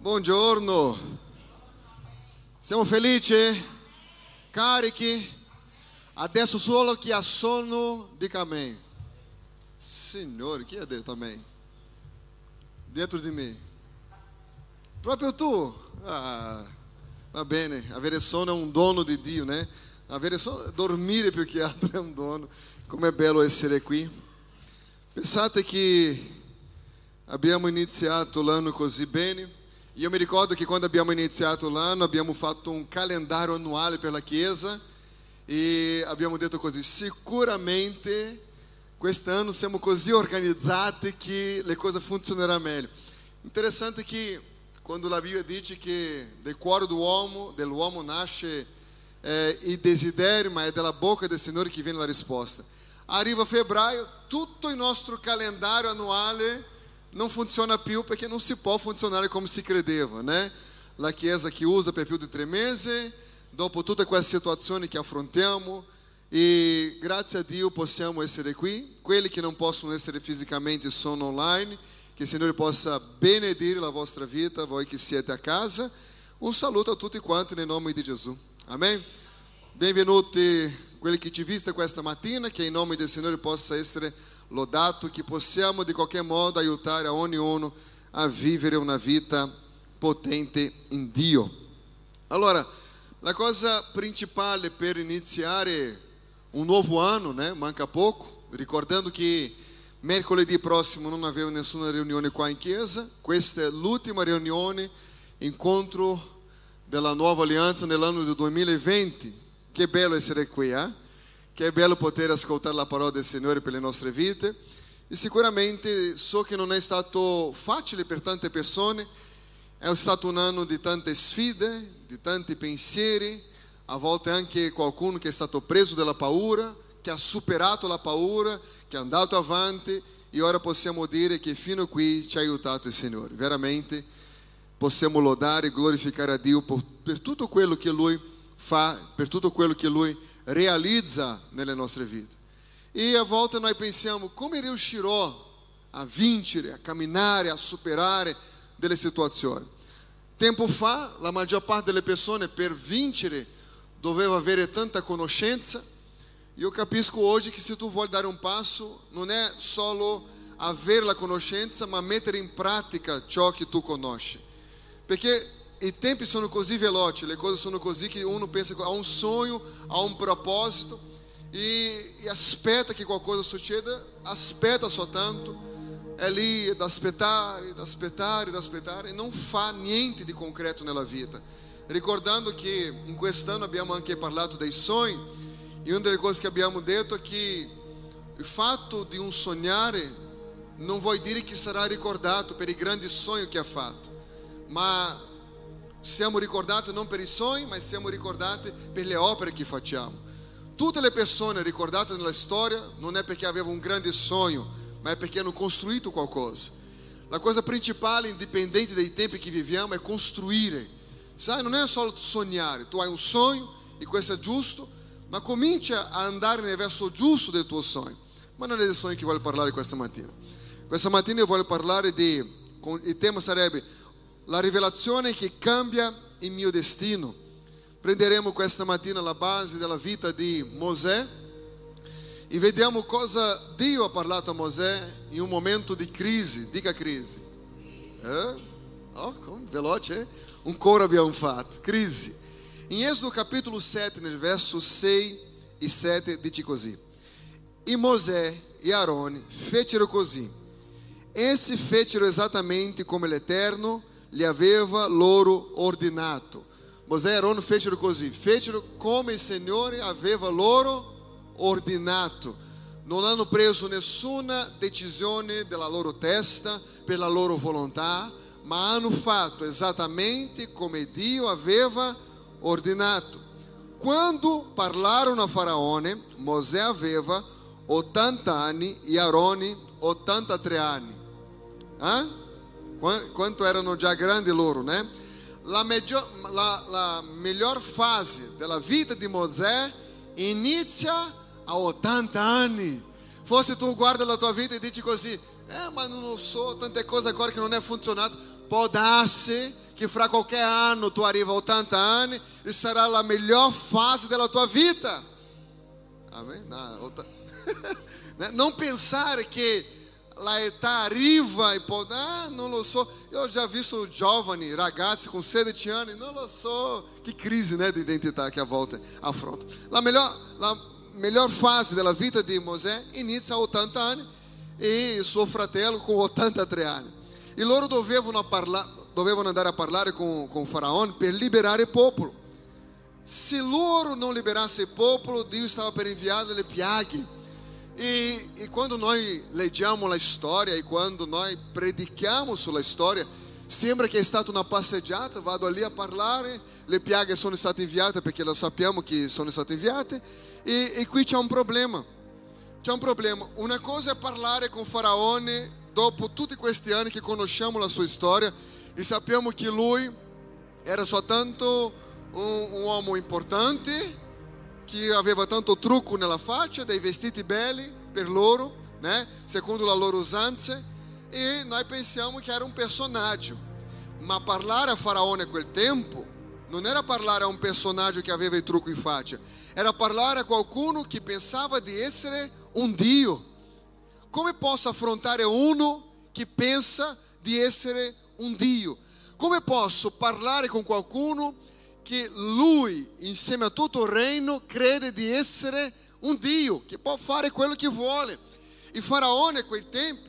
Buongiorno. Siamo felici? Carichi? Adesso solo chi ha sonno dica amém. Signore, chi ha detto amém? Dentro di me. Proprio tu. Ah, va bene, avere sonno è un dono di Dio, né? Avere sonno, dormire più che altro è un dono. Com'è bello essere qui. Pensate che abbiamo iniziato l'anno così bene. Io mi ricordo che quando abbiamo iniziato l'anno abbiamo fatto un calendario annuale per la Chiesa e abbiamo detto così, sicuramente quest'anno siamo così organizzati che le cose funzioneranno meglio. Interessante che quando la Bibbia dice che del cuore dell'uomo, dell'uomo nasce eh, il desiderio, ma è dalla bocca del Signore che viene la risposta. Arriva febbraio, tutto il nostro calendario annuale non funziona più perché non si può funzionare come si credeva, né? La Chiesa che usa per più di tre mesi, dopo tutte queste situazioni che affrontiamo, e grazie a Dio possiamo essere qui. Quelli che non possono essere fisicamente sono online. Che il Signore possa benedire la vostra vita, voi che siete a casa. Un saluto a tutti quanti nel nome di Gesù. Amen. Benvenuti quelli che ci viste questa mattina, che in nome del Signore possa essere lodato, che possiamo di qualche modo aiutare a ognuno a vivere una vita potente in Dio. Allora, la cosa principale per iniziare un nuovo anno, né? Manca pouco, ricordando che mercoledì prossimo non avremo nessuna riunione qua in chiesa, questa è l'ultima riunione, incontro della nuova alleanza nell'anno del 2020. Che bello essere qui, eh? Che bello poter ascoltare la parola del Signore per le nostre vite. E sicuramente so che non è stato facile per tante persone, è stato un anno di tante sfide, di tanti pensieri, a volte anche qualcuno che è stato preso dalla paura, che ha superato la paura, che è andato avanti e ora possiamo dire che fino a qui ci ha aiutato il Signore. Veramente possiamo lodare e glorificare a Dio per, per tutto quello che Lui fa, per tutto quello che Lui realizza nelle nostre vite. E a volte noi pensiamo come riuscirò a vincere, a camminare, a superare delle situazioni. Tempo fa, la maggior parte delle persone per vincere doveva avere tanta conoscenza. Io capisco oggi che se tu vuoi dare un passo, non è solo avere la conoscenza, ma mettere in pratica ciò che tu conosci. Perché i tempi sono così veloci, le cose sono così che uno pensa ha un sogno, ha un proposito e, e aspetta che qualcosa succeda, aspetta soltanto, è lì da aspettare, da aspettare, da aspettare e non fa niente di concreto nella vita. Ricordando che in quest'anno abbiamo anche parlato dei sogni e una delle cose che abbiamo detto è che il fatto di un sognare non vuol dire che sarà ricordato per i grandi sogni che ha fatto, ma siamo ricordati non per i sogni, ma siamo ricordati per le opere che facciamo. Tutte le persone ricordate nella storia non è perché avevano un grande sogno, ma è perché hanno costruito qualcosa. La cosa principale, indipendente dai tempi che viviamo, è costruire. Sai, non è solo sognare, tu hai un sogno e questo è giusto, ma comincia a andare nel verso giusto del tuo sogno. Ma non è del sogno che voglio parlare questa mattina. Questa mattina io voglio parlare di, il tema sarebbe la rivelazione che cambia il mio destino. Prenderemo questa mattina la base della vita di Mosè e vediamo cosa Dio ha parlato a Mosè in un momento di crisi. Dica crisi. Eh? Oh, veloce, eh? Un coro abbiamo fatto. Crisi. In Êxodo capítulo 7, nel verso 6 e 7, dice così. E Mosè e Arone fecero così. Essi fecero esattamente come l'Eterno lhe aveva loro ordinato. Mosè e Aaron fecero così, fecero come il Signore aveva loro ordinato. Non hanno preso nessuna decisione della loro testa per la loro volontà, ma hanno fatto esattamente come Dio aveva ordinato. Quando parlarono a Faraone, Mosè aveva 80 anni e Arone 83 anni. Eh? Quanto erano già grandi loro, né? La, meggior, la, la miglior fase della vita di Mosè inizia a 80 anni. Forse tu guarda la tua vita e dici così, eh, ma non lo so, tante cose agora che non è funzionato. Può darsi che fra qualquer ano tu arriva a 80 anni e sarà a melhor fase della tua vita. Amém? Não, outra... não pensar que la età arriva e pode, ah, non lo. Eu já visto giovani, ragazzi com 16 anni, non lo so. Que crise, né, de identità che a volte affronta. La melhor, la melhor fase della vita di Mosè inizia a 80 anni e suo fratello con 83 anni. E loro dovevano, parla, dovevano andare a parlare con, con Faraone per liberare il popolo. Se loro non liberasse il popolo, Dio stava per inviare le piaghe. E, e, quando noi leggiamo la storia e quando noi predichiamo sulla storia, sembra che è stata una passeggiata, vado lì a parlare, le piaghe sono state inviate perché lo sappiamo che sono state inviate e, e qui c'è un problema. C'è un problema. Una cosa è parlare con Faraone dopo tutti questi anni che conosciamo la sua storia e sappiamo che lui era soltanto un, un uomo importante, che aveva tanto trucco nella faccia, dei vestiti belli per loro, né? secondo la loro usanze, e noi pensiamo che era un personaggio. Ma parlare a Faraone a quel tempo non era parlare a un personaggio che aveva il trucco in faccia, era parlare a qualcuno che pensava di essere un Dio. Come posso affrontare uno che pensa di essere un Dio? Come posso parlare con qualcuno che lui, insieme a tutto il regno, crede di essere un Dio, che può fare quello che vuole? E Faraone a quei tempi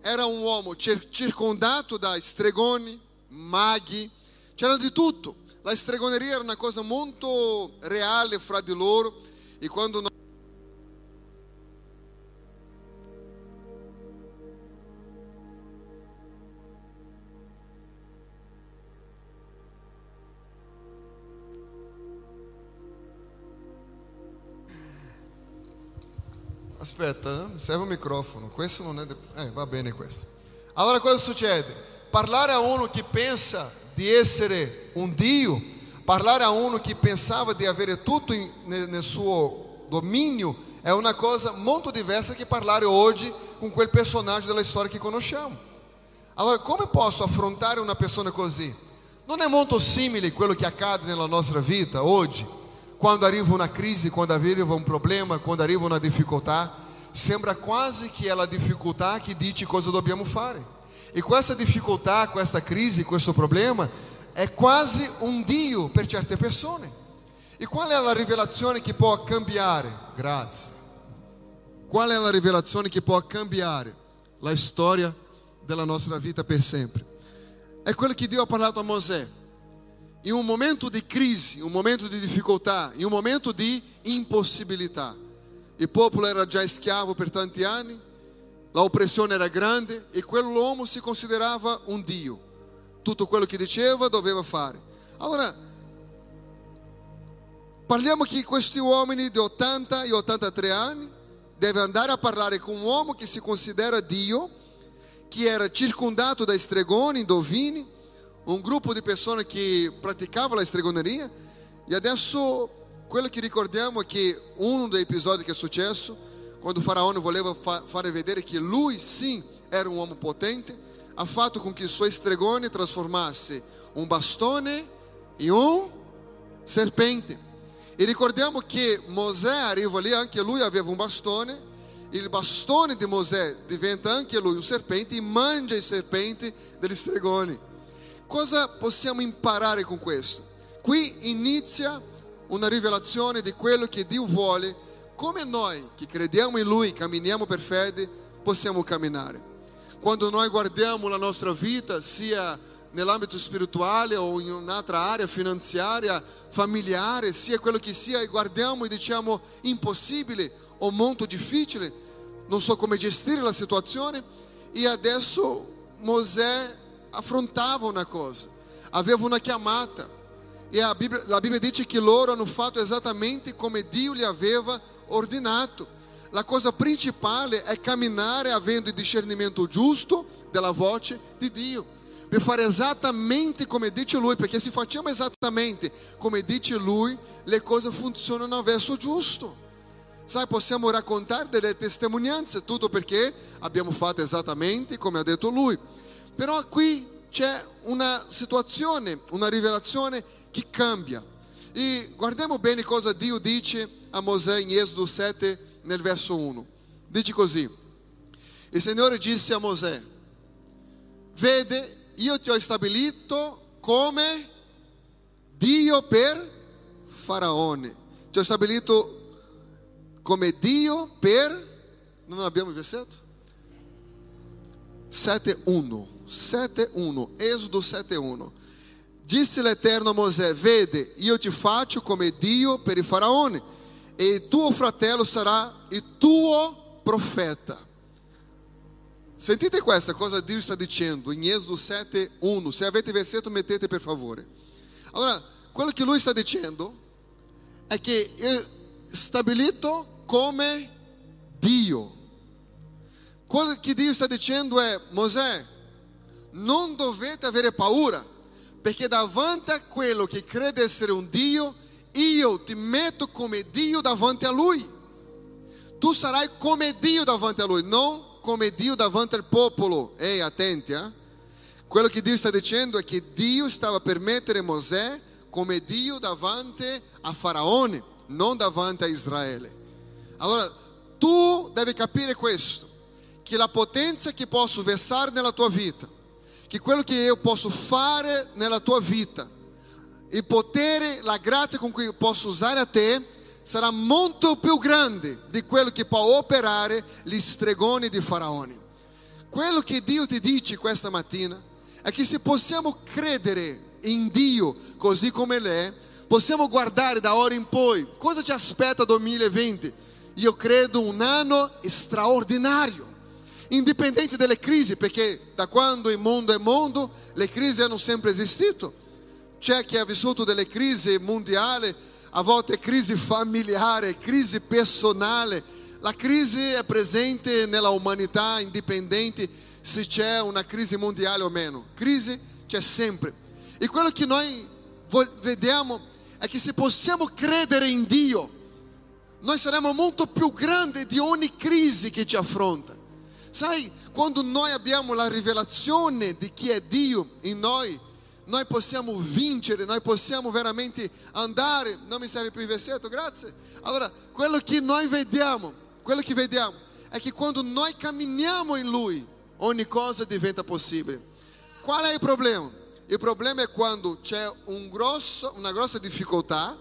era un uomo circondato da stregoni, maghi, c'era di tutto. La stregoneria era una cosa molto reale fra di loro e quando Aspetta, serve o microfono. Questo non è. De... Eh, va bene questo. Allora cosa succede? Parlare a uno che pensa di essere un Dio, parlare a uno che pensava di avere tutto in, nel suo dominio, è una cosa molto diversa che parlare oggi con quel personaggio della storia che conosciamo. Allora, come posso affrontare una persona così? Non è molto simile quello che accade nella nostra vita oggi? Quando arriva una crisi, quando arriva un problema, quando arriva una difficoltà, sembra quasi che è la difficoltà che dice cosa dobbiamo fare. E questa difficoltà, questa crisi, questo problema è quasi un Dio per certe persone. E qual è la rivelazione che può cambiare? Grazie. Qual è la rivelazione che può cambiare la storia della nostra vita per sempre? È quello che Dio ha parlato a Mosè. Em um momento de crise, um momento de dificuldade, em um momento de impossibilità. Il popolo era già schiavo per tanti anni, la oppressione era grande e quell'uomo si considerava un Dio. Tutto quello che diceva doveva fare. Allora, parliamo che questi uomini di 80 e 83 anni deve andare a parlare con un uomo che si considera Dio, che era circondato da stregoni, indovini, um grupo di persone che praticava la stregoneria e adesso quello che ricordiamo è che uno dei episodi che è successo quando o faraone voleva fa fare vedere che lui sim era um uomo potente ha fatto con che i suoi stregoni trasformasse un bastone in un serpente. E ricordiamo che Mosè arriva lì anche lui aveva un bastone il bastone di Mosè diventa anche lui un serpente e mangia i serpenti degli stregoni Cosa possiamo imparare con questo? Qui inizia una rivelazione di quello che Dio vuole, come noi che crediamo in Lui, camminiamo per fede, possiamo camminare. Quando noi guardiamo la nostra vita, sia nell'ambito spirituale o in un'altra area finanziaria, familiare, sia quello che sia, e guardiamo e diciamo impossibile o molto difficile, non so come gestire la situazione, e adesso Mosè affrontava una cosa, aveva una chiamata. E a Bibbia, la Bibbia dice che loro hanno fatto esattamente come Dio li aveva ordinato. La cosa principale è camminare avendo il discernimento giusto della voce di Dio. Per fare esattamente come dice Lui, perché se facciamo esattamente come dice Lui, le cose funzionano verso giusto. Sai, possiamo raccontare delle testimonianze, tutto perché abbiamo fatto esattamente come ha detto Lui. Però qui c'è una situazione, una rivelazione che cambia. E guardiamo bene cosa Dio dice a Mosè in Esodo 7 nel verso 1. Dice così, il Signore disse a Mosè, vede, io ti ho stabilito come Dio per Faraone. Ti ho stabilito come Dio per... Non abbiamo il versetto? 7.1. 7.1. Êxodo 7.1. Disse l'Eterno a Mosè, vede, io ti faccio come Dio per il Faraone, e il tuo fratello sarà il tuo profeta. Sentite questa cosa Dio sta dicendo in Êxodo 7.1. Se avete versetto mettete per favore. Allora, quello che lui sta dicendo è che è stabilito come Dio. Quello che Dio sta dicendo è, Mosè, non dovete avere paura, perché davanti a quello che crede essere un Dio, io ti metto come Dio davanti a Lui. Tu sarai come Dio davanti a Lui, non come Dio davanti al popolo. Ehi, attenti, eh? Quello che Dio sta dicendo è che Dio stava per mettere Mosè come Dio davanti a Faraone, non davanti a Israele. Allora, tu devi capire questo, che la potenza che posso versare nella tua vita, che quello che io posso fare nella tua vita, il potere, la grazia con cui posso usare a te, sarà molto più grande di quello che può operare gli stregoni di Faraone. Quello che Dio ti dice questa mattina è che se possiamo credere in Dio così come l'è, possiamo guardare da ora in poi cosa ci aspetta 2020. Io credo un anno straordinario, indipendente dalle crisi, perché da quando il mondo è mondo le crisi hanno sempre esistito. C'è chi ha vissuto delle crisi mondiali, a volte crisi familiare, crisi personale. La crisi è presente nella umanità, indipendente se c'è una crisi mondiale o meno. Crisi c'è sempre. E quello che noi vediamo è che se possiamo credere in Dio, noi saremo molto più grandi di ogni crisi che ci affronta. Sai, quando noi abbiamo la rivelazione di chi è Dio in noi, noi possiamo vincere, noi possiamo veramente andare. Non mi serve più il versetto, grazie. Allora, quello che noi vediamo, quello che vediamo è che quando noi camminiamo in Lui, ogni cosa diventa possibile. Qual è il problema? Il problema è quando c'è un grosso, una grossa difficoltà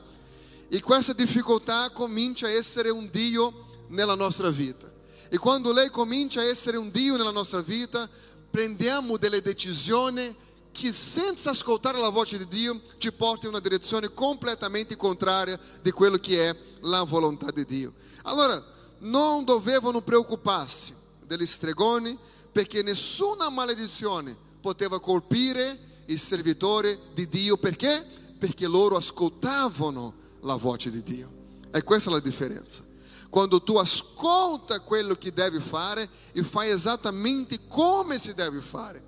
e questa difficoltà comincia a essere un Dio nella nostra vita. E quando lei comincia a essere un Dio nella nostra vita, prendiamo delle decisioni che senza ascoltare la voce di Dio ci porta in una direzione completamente contraria di quello che è la volontà di Dio. Allora, non dovevano preoccuparsi degli stregoni perché nessuna maledizione poteva colpire il servitore di Dio perché? Perché loro ascoltavano la voce di Dio. E questa è la differenza. Quando tu ascolta quello che devi fare e fai esattamente come si deve fare.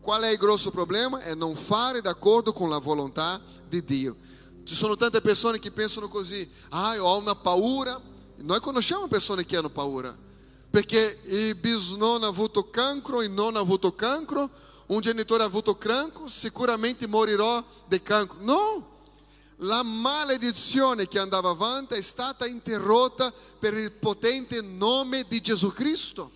Qual è il grosso problema? È non fare d'accordo con la volontà di Dio. Ci sono tante persone che pensano così, ah, io ho una paura. Noi conosciamo persone che hanno paura, perché il bisnonno ha avuto cancro, il nonno ha avuto cancro, un genitore ha avuto cancro, sicuramente morirò di cancro. No! La maledizione che andava avanti è stata interrotta per il potente nome di Gesù Cristo.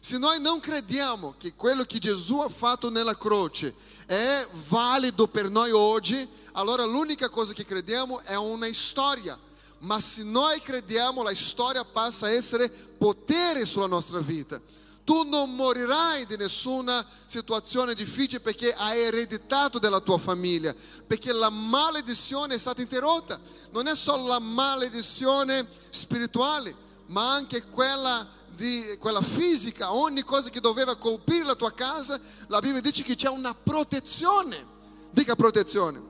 Se noi non crediamo che quello che Gesù ha fatto nella croce è valido per noi oggi, allora l'unica cosa che crediamo è una storia. Ma se noi crediamo, la storia passa a essere potere sulla nostra vita. Tu non morirai di nessuna situazione difficile perché hai ereditato dalla tua famiglia, perché la maledizione è stata interrotta. Non è solo la maledizione spirituale, ma anche quella, di, quella fisica, ogni cosa che doveva colpire la tua casa, la Bibbia dice che c'è una protezione. Dica protezione.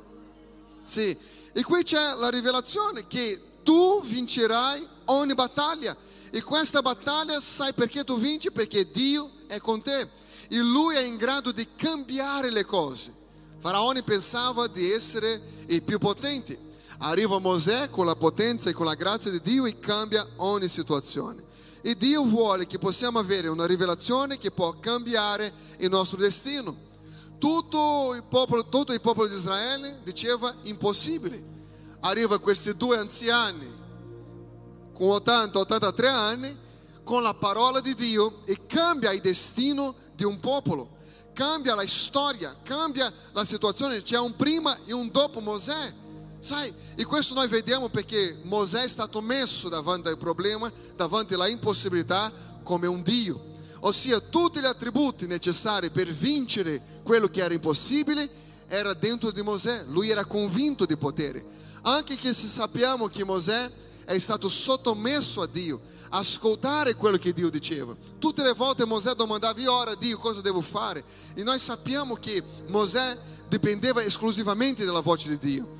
Sì, e qui c'è la rivelazione che tu vincerai ogni battaglia e questa battaglia sai perché tu vinci? Perché Dio è con te e Lui è in grado di cambiare le cose. Faraone pensava di essere il più potente. Arriva Mosè con la potenza e con la grazia di Dio e cambia ogni situazione. E Dio vuole che possiamo avere una rivelazione che può cambiare il nostro destino. tutto il popolo, tutto il popolo di Israele diceva impossibile. Arriva questi due anziani con 80-83 anni con la parola di Dio e cambia il destino di un popolo, cambia la storia, cambia la situazione. C'è un prima e un dopo Mosè. Sai, e questo noi vediamo perché Mosè è stato messo davanti al problema, davanti alla impossibilità come un Dio. Ossia, tutti gli attributi necessari per vincere quello che era impossibile era dentro di Mosè. Lui era convinto di potere. Anche che se sappiamo che Mosè è stato sottomesso a Dio, ascoltare quello che Dio diceva. Tutte le volte Mosè domandava, e ora Dio cosa devo fare? E noi sappiamo che Mosè dipendeva esclusivamente dalla voce di Dio.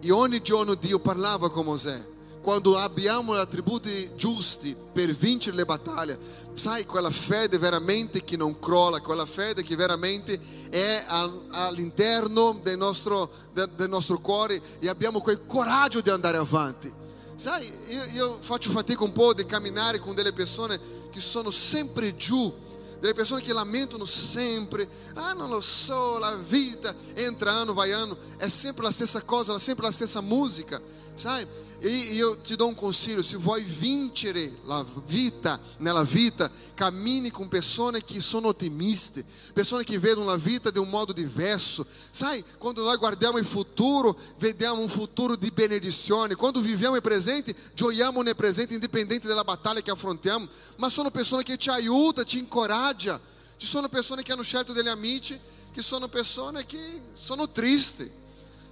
E ogni giorno Dio parlava con Mosè. Quando abbiamo gli attributi giusti per vincere le battaglie, sai quella fede veramente che non crolla, quella fede che veramente è all'interno del nostro, del nostro cuore e abbiamo quel coraggio di andare avanti. Sai, io, io faccio fatica un po' di camminare con delle persone che sono sempre giù, delle persone che lamentano sempre, ah non lo so, la vita entra anno, vai anno, è sempre la stessa cosa, sempre la stessa musica, sai? E io ti do un consiglio: se vuoi vincere la vita, nella vita, cammini com persone che sono ottimiste, persone che vedono la vita di un modo diverso. Sai, quando nós guardiamo il futuro, vediamo un futuro di benedizione. Quando viviamo il presente, gioiamo nel presente, indipendente della battaglia che affrontiamo. Ma sono persone che ti aiutano, ti incoraggiano. Ci sono persone che hanno scelto degli amici, che sono persone che sono tristi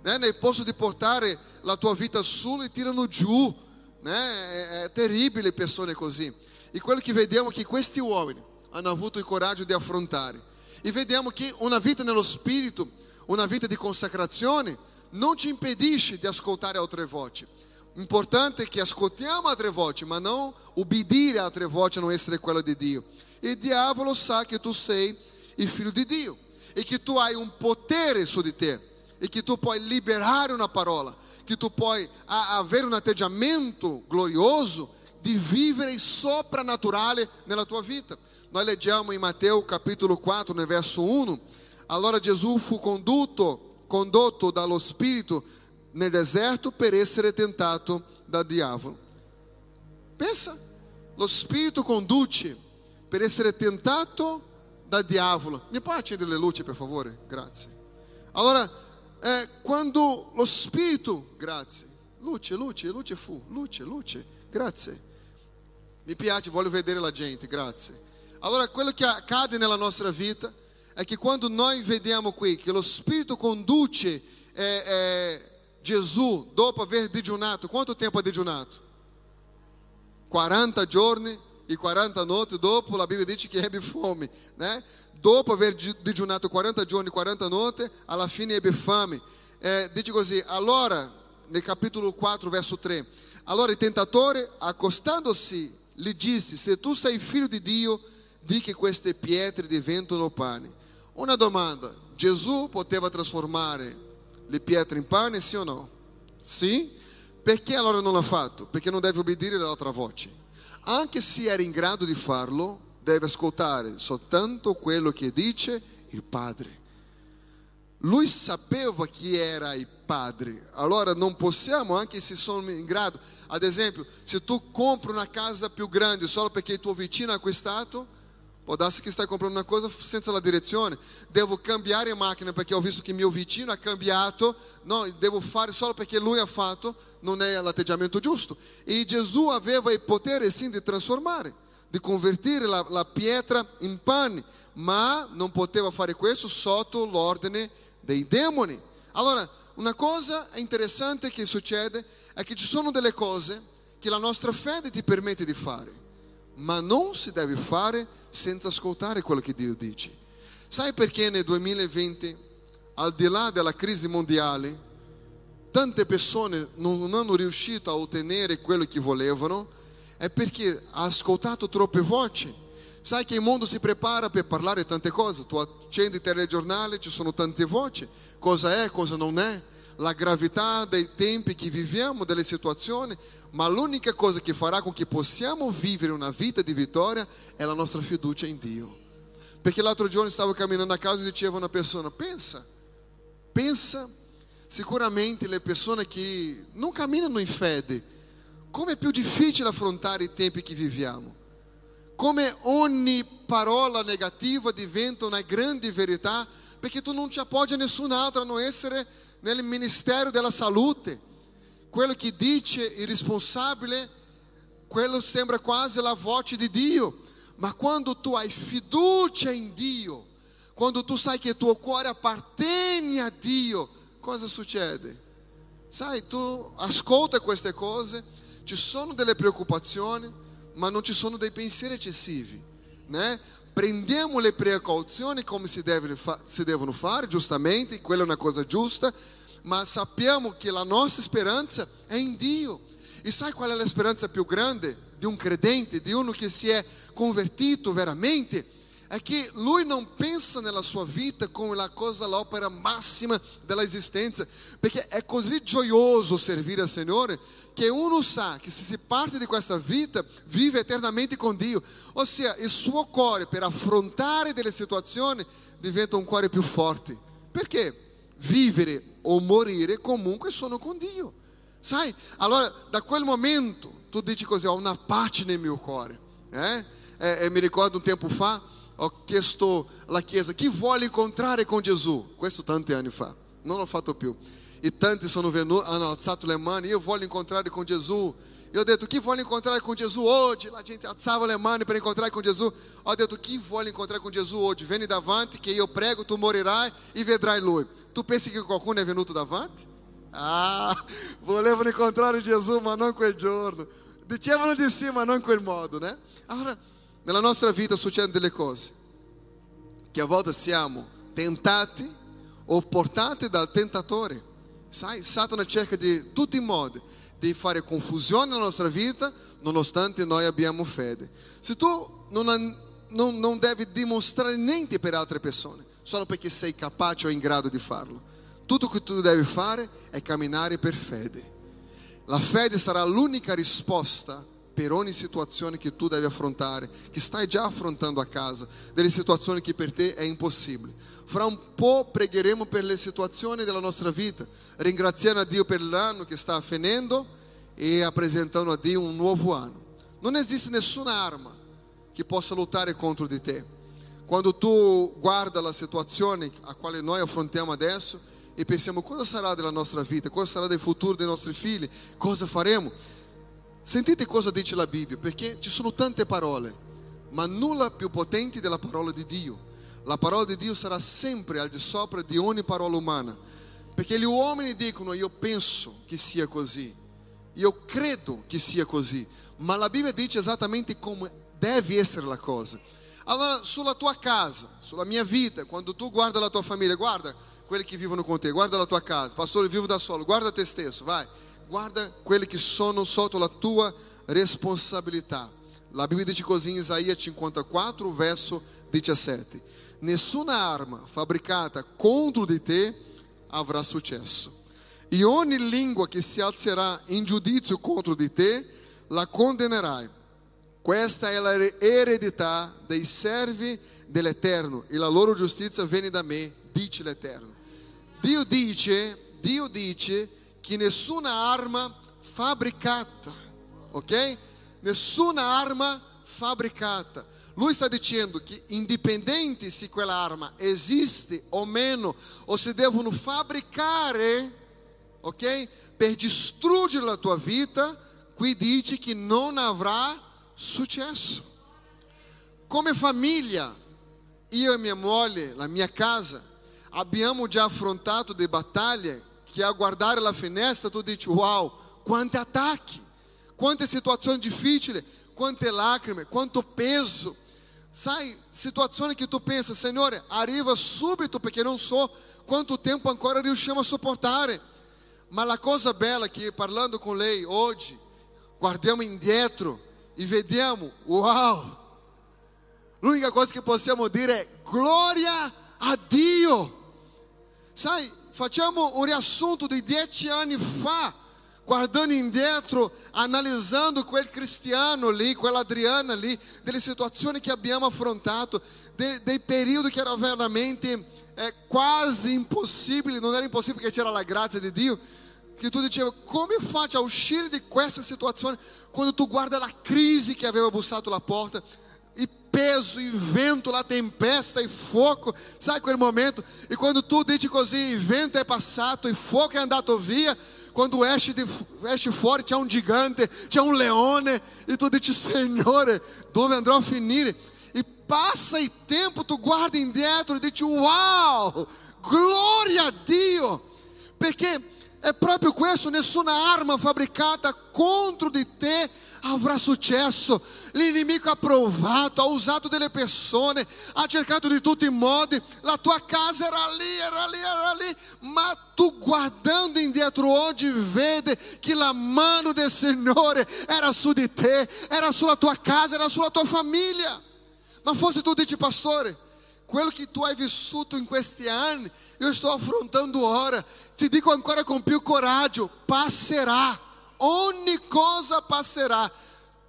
né? nel posto di portare la tua vita su e tirano giù. Né? È terribile persone così. E quello che vediamo è che questi uomini hanno avuto il coraggio di affrontare. E vediamo che una vita nello spirito, una vita di consacrazione, non ci impedisce di ascoltare altre voci. Importante è che ascoltiamo altre voci, ma non obbedire a altre voci, non essere quella di Dio. E il diavolo sa che tu sei il figlio di Dio e che tu hai un potere su di te e che tu puoi liberare una parola, che tu puoi avere un atteggiamento glorioso di vivere soprannaturale nella tua vita. Noi leggiamo in Matteo capitolo 4, nel verso 1, allora Gesù fu condotto, condotto dallo Spirito nel deserto per essere tentato dal diavolo. Pensa, lo Spirito conduce per essere tentato dal diavolo. Mi puoi accendere le luci per favore? Grazie. Allora, eh, quando lo Spirito, grazie, luce, luce, luce fu, luce, luce, grazie. Mi piace, voglio vedere la gente, grazie. Allora, quello che accade nella nostra vita è che quando noi vediamo qui che lo Spirito conduce eh, eh, Gesù dopo aver digiunato, quanto tempo ha digiunato? 40 giorni e 40 notti dopo, la Bibbia dice che ebbe fome, né? Dopo aver digiunato 40 giorni e 40 notti, alla fine ebbe fame. Eh, dice così, allora, nel capitolo 4, verso 3, allora il tentatore, accostandosi, gli disse, se tu sei figlio di Dio, di che queste pietre diventano pane. Una domanda, Gesù poteva trasformare le pietre in pane, sì o no? Sì? Perché allora non l'ha fatto? Perché non deve obbedire all'altra voce. Anche se era in grado di farlo, deve ascoltare soltanto quello che dice il Padre. Lui sapeva chi era il Padre, allora non possiamo, anche se sono in grado, ad esempio, se tu compri una casa più grande solo perché il tuo vicino ha acquistato, può darsi che stai comprando una cosa senza la direzione, devo cambiare macchina perché ho visto che mio vicino ha cambiato, no, devo fare solo perché lui ha fatto, non è l'atteggiamento giusto. E Gesù aveva il potere sim di trasformare di convertire la, la pietra in pane, ma non poteva fare questo sotto l'ordine dei demoni. Allora, una cosa interessante che succede è che ci sono delle cose che la nostra fede ti permette di fare, ma non si deve fare senza ascoltare quello che Dio dice. Sai perché nel 2020, al di là della crisi mondiale, tante persone non hanno riuscito a ottenere quello che volevano? È perché ha ascoltato troppe voci. Sai che il mondo si prepara per parlare tante cose, tu accendi il telegiornale, ci sono tante voci, cosa è, cosa non è, la gravità dei tempi che viviamo, delle situazioni, ma l'unica cosa che farà con che possiamo vivere una vita di vittoria è la nostra fiducia in Dio. Perché l'altro giorno stavo camminando a casa e diceva una persona: pensa, pensa sicuramente le persone che non camminano in fede, come è più difficile affrontare i tempi che viviamo. Come ogni parola negativa diventa una grande verità, perché tu non ci appoggi a nessun'altra non essere nel ministero della salute. Quello che dice il responsabile, quello sembra quasi la voce di Dio. Ma quando tu hai fiducia in Dio, quando tu sai che il tuo cuore appartiene a Dio, cosa succede? Sai, tu ascolta queste cose, ci sono delle preoccupazioni, ma non ci sono dei pensieri eccessivi, né? Prendiamo le precauzioni come si, deve, si devono fare, giustamente, quella è una cosa giusta, ma sappiamo che la nostra speranza è in Dio. E sai qual è la speranza più grande? di um credente, de uno que se é convertido veramente, é que lui não pensa nella sua vita come la cosa, l'opera massima della esistenza, perché è così gioioso servire al Signore che uno sa che se si parte di questa vita vive eternamente con Dio, ossia il suo cuore per affrontare delle situazioni diventa un cuore più forte, perché vivere o morire comunque sono con Dio. Sai? Allora, da quel momento tu dici così, ho una pace nel mio cuore. Eh? E, e mi ricordo un tempo fa, ho chiesto alla Chiesa, chi vuole incontrare con Gesù? Questo tanti anni fa, non l'ho fatto più. E tanti sono venuti, hanno alzato le mani, io voglio incontrare con Gesù. Ho detto, chi vuole incontrare con Gesù oggi? La gente alzava le mani per incontrare con Gesù. Ho detto, chi vuole incontrare con Gesù oggi? Vieni davanti che io prego, tu morirai e vedrai Lui. Tu pensi che qualcuno è venuto davanti? Ah, volevano incontrare Gesù, ma non quel giorno. Dicevano di sì, ma non quel modo, né? Allora, nella nostra vita succedono delle cose che a volte siamo tentati o portati dal tentatore. Sai, Satana cerca di tutti i modi di fare confusione nella nostra vita, nonostante noi abbiamo fede. Se tu non, non, non devi dimostrare niente per altre persone, solo perché sei capace o in grado di farlo. Tutto che tu devi fare è camminare per fede. La fede sarà l'unica risposta per ogni situazione che tu devi affrontare, che stai già affrontando a casa, delle situazioni che per te è impossibile. Fra un po' pregheremo per le situazioni della nostra vita, ringraziando Dio per l'anno che sta finendo e apresentando a Dio un nuovo anno. Non esiste nessuna arma che possa lottare contro di te. Quando tu guarda la situazione a quale noi affrontiamo adesso, e pensiamo cosa sarà della nostra vita, cosa sarà del futuro dei nostri figli, cosa faremo. Sentite cosa dice la Bibbia, perché ci sono tante parole, ma nulla più potente della parola di Dio. La parola di Dio sarà sempre al di sopra di ogni parola umana, perché gli uomini dicono io penso che sia così, io credo che sia così, ma la Bibbia dice esattamente come deve essere la cosa. Allora, sulla tua casa, sulla mia vita, quando tu guarda la tua famiglia, guarda quelli che vivono con te, guarda la tua casa, pastore, vivo da solo, guarda te stesso, vai, guarda quelli che sono sotto la tua responsabilità. La Bibbia dice così in Isaia 54, verso 17: Nessuna arma fabbricata contro di te avrà successo. E ogni lingua che si alzerà in giudizio contro di te la condenerai. Questa è l'eredità dei servi dell'Eterno e la loro giustizia viene da me, dice l'Eterno. Dio dice, Dio dice che nessuna arma fabbricata, ok? Nessuna arma fabbricata. Lui sta dicendo che indipendente se quella arma esiste o meno, o se devono fabbricare, ok? Per distruggere la tua vita, qui dice che non avrà successo. Come famiglia, io e mia moglie, la mia casa, abbiamo già affrontato delle battaglie che a guardare la finestra tu dici wow, quanti attacchi, quante situazioni difficili, quante lacrime, quanto peso. Sai, situazioni che tu pensa, Signore, arriva subito perché non so quanto tempo ancora riusciamo a sopportare. Ma la cosa bella è che parlando con lei oggi, guardiamo indietro e vediamo, wow! L'unica cosa che possiamo dire è gloria a Dio. Sai, facciamo un riassunto di dieci anni fa, guardando indietro, analisando quel cristiano lì, quella Adriana lì, delle situazioni che abbiamo affrontato, dei, dei periodi che erano veramente eh, quasi impossibili, non era impossibile perché c'era la grazia di Dio, che tu dicevi, come faccio a uscire di questa situazione quando tu guarda la crisi che aveva bussato la porta, peso, e vento, la tempesta, e fogo, sai quel momento? E quando tu così, il vento è passato, e fogo è andato via, quando esce, de, esce fuori c'è un gigante, c'è un leone, e tu dici, Signore, dove andrò a finire? E passa il tempo, tu guarda indietro e dici, wow, gloria a Dio, perché è proprio questo, nessuna arma fabbricata contro di te avrà successo. L'inimico ha provato, ha usato delle persone, ha cercato di tutti i modi. La tua casa era lì, era lì, era lì. Ma tu guardando indietro oggi vede che la mano del Signore era su di te, era sulla tua casa, era sulla tua famiglia. Ma forse tu dici, pastore, quello che tu hai vissuto in questi anni, io sto affrontando ora. Ti dico ancora con più coraggio, passerà. Ogni cosa passerà.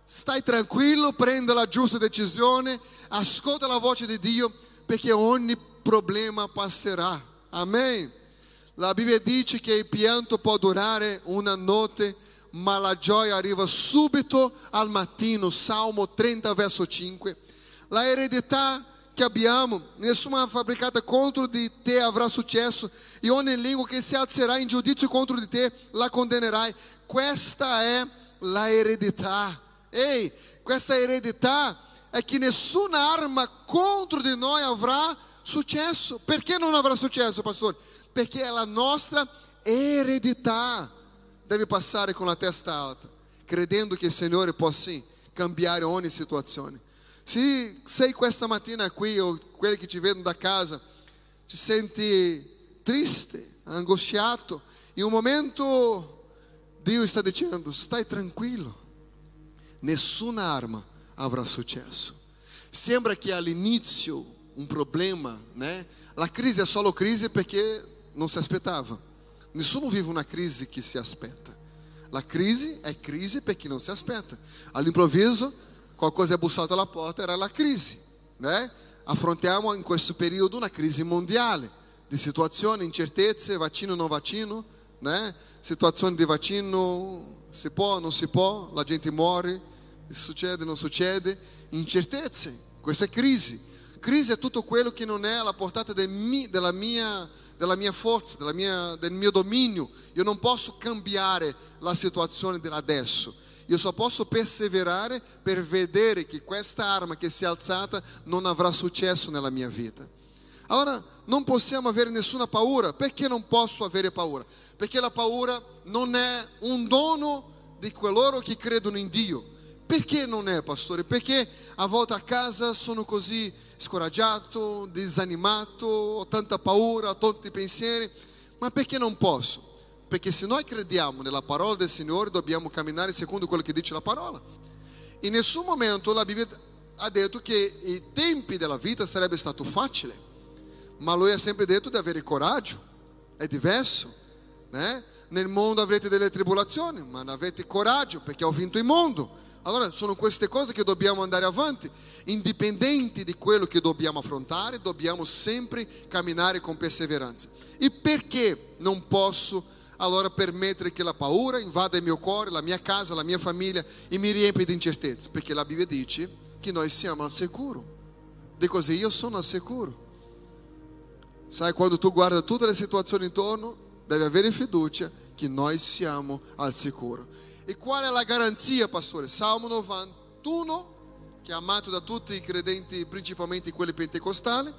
Stai tranquillo, prenda la giusta decisione, ascolta la voce di Dio, perché ogni problema passerà. Amen. La Bibbia dice che il pianto può durare una notte, ma la gioia arriva subito al mattino. Salmo 30, verso 5. La eredità che abbiamo, nessuna fabbricata contro di te avrà successo, e ogni língua che si alzerà in giudizio contro di te la condenerai. Questa è la eredità. Ei, questa eredità è che nessuna arma contro di noi avrà successo. Perché non avrà successo, pastor? Perché è la nostra eredità. Deve passare con la testa alta, credendo che il Signore può sim cambiare ogni situazione. Se sei questa mattina qui o quelli che ci vedono da casa, ti senti triste, angustiato, in un momento Dio sta dicendo, stai tranquillo, nessuna arma avrà successo. Sembra che all'inizio un problema, né? La crisi è solo crisi perché non si aspettava. Nessuno vive una crisi che si aspetta. La crisi è crisi perché non si aspetta. All'improvviso qualcosa è bussato alla porta, era la crisi. Né? Affrontiamo in questo periodo una crisi mondiale di situazioni, incertezze, vaccino non vaccino, né? situazioni di vaccino, si può, non si può, la gente muore, succede, non succede, incertezze, questa è crisi. Crisi è tutto quello che non è alla portata del mi, della, mia, della mia forza, della mia, del mio dominio. Io non posso cambiare la situazione dell'adesso. Io só posso perseverare per vedere che questa arma che si è alzata non avrà successo nella mia vita. Allora non possiamo avere nessuna paura. Perché non posso avere paura? Perché la paura non è un dono di coloro che credono in Dio. Perché non è, pastore? Perché a volta a casa sono così scoraggiato, desanimato, ho tanta paura, ho tanti pensieri. Ma perché non posso? Perché se noi crediamo nella parola del Signore, dobbiamo camminare secondo quello che dice la parola. In nessun momento la Bibbia ha detto che i tempi della vita sarebbe stato facile, ma lui ha sempre detto di avere coraggio. È diverso, né? Nel mondo avrete delle tribolazioni, ma avete coraggio perché ho vinto il mondo. Allora sono queste cose che dobbiamo andare avanti, indipendenti di quello che dobbiamo affrontare, dobbiamo sempre camminare con perseveranza. E perché non posso allora permettere che la paura invada il mio cuore, la mia casa, la mia famiglia e mi riempia di incertezze? Perché la Bibbia dice che noi siamo al sicuro. Di così io sono al sicuro. Sai, quando tu guarda tutte le situazioni intorno, devi avere fiducia che noi siamo al sicuro. E qual è la garanzia, pastore? Salmo 91, che è amato da tutti i credenti, principalmente quelli pentecostali,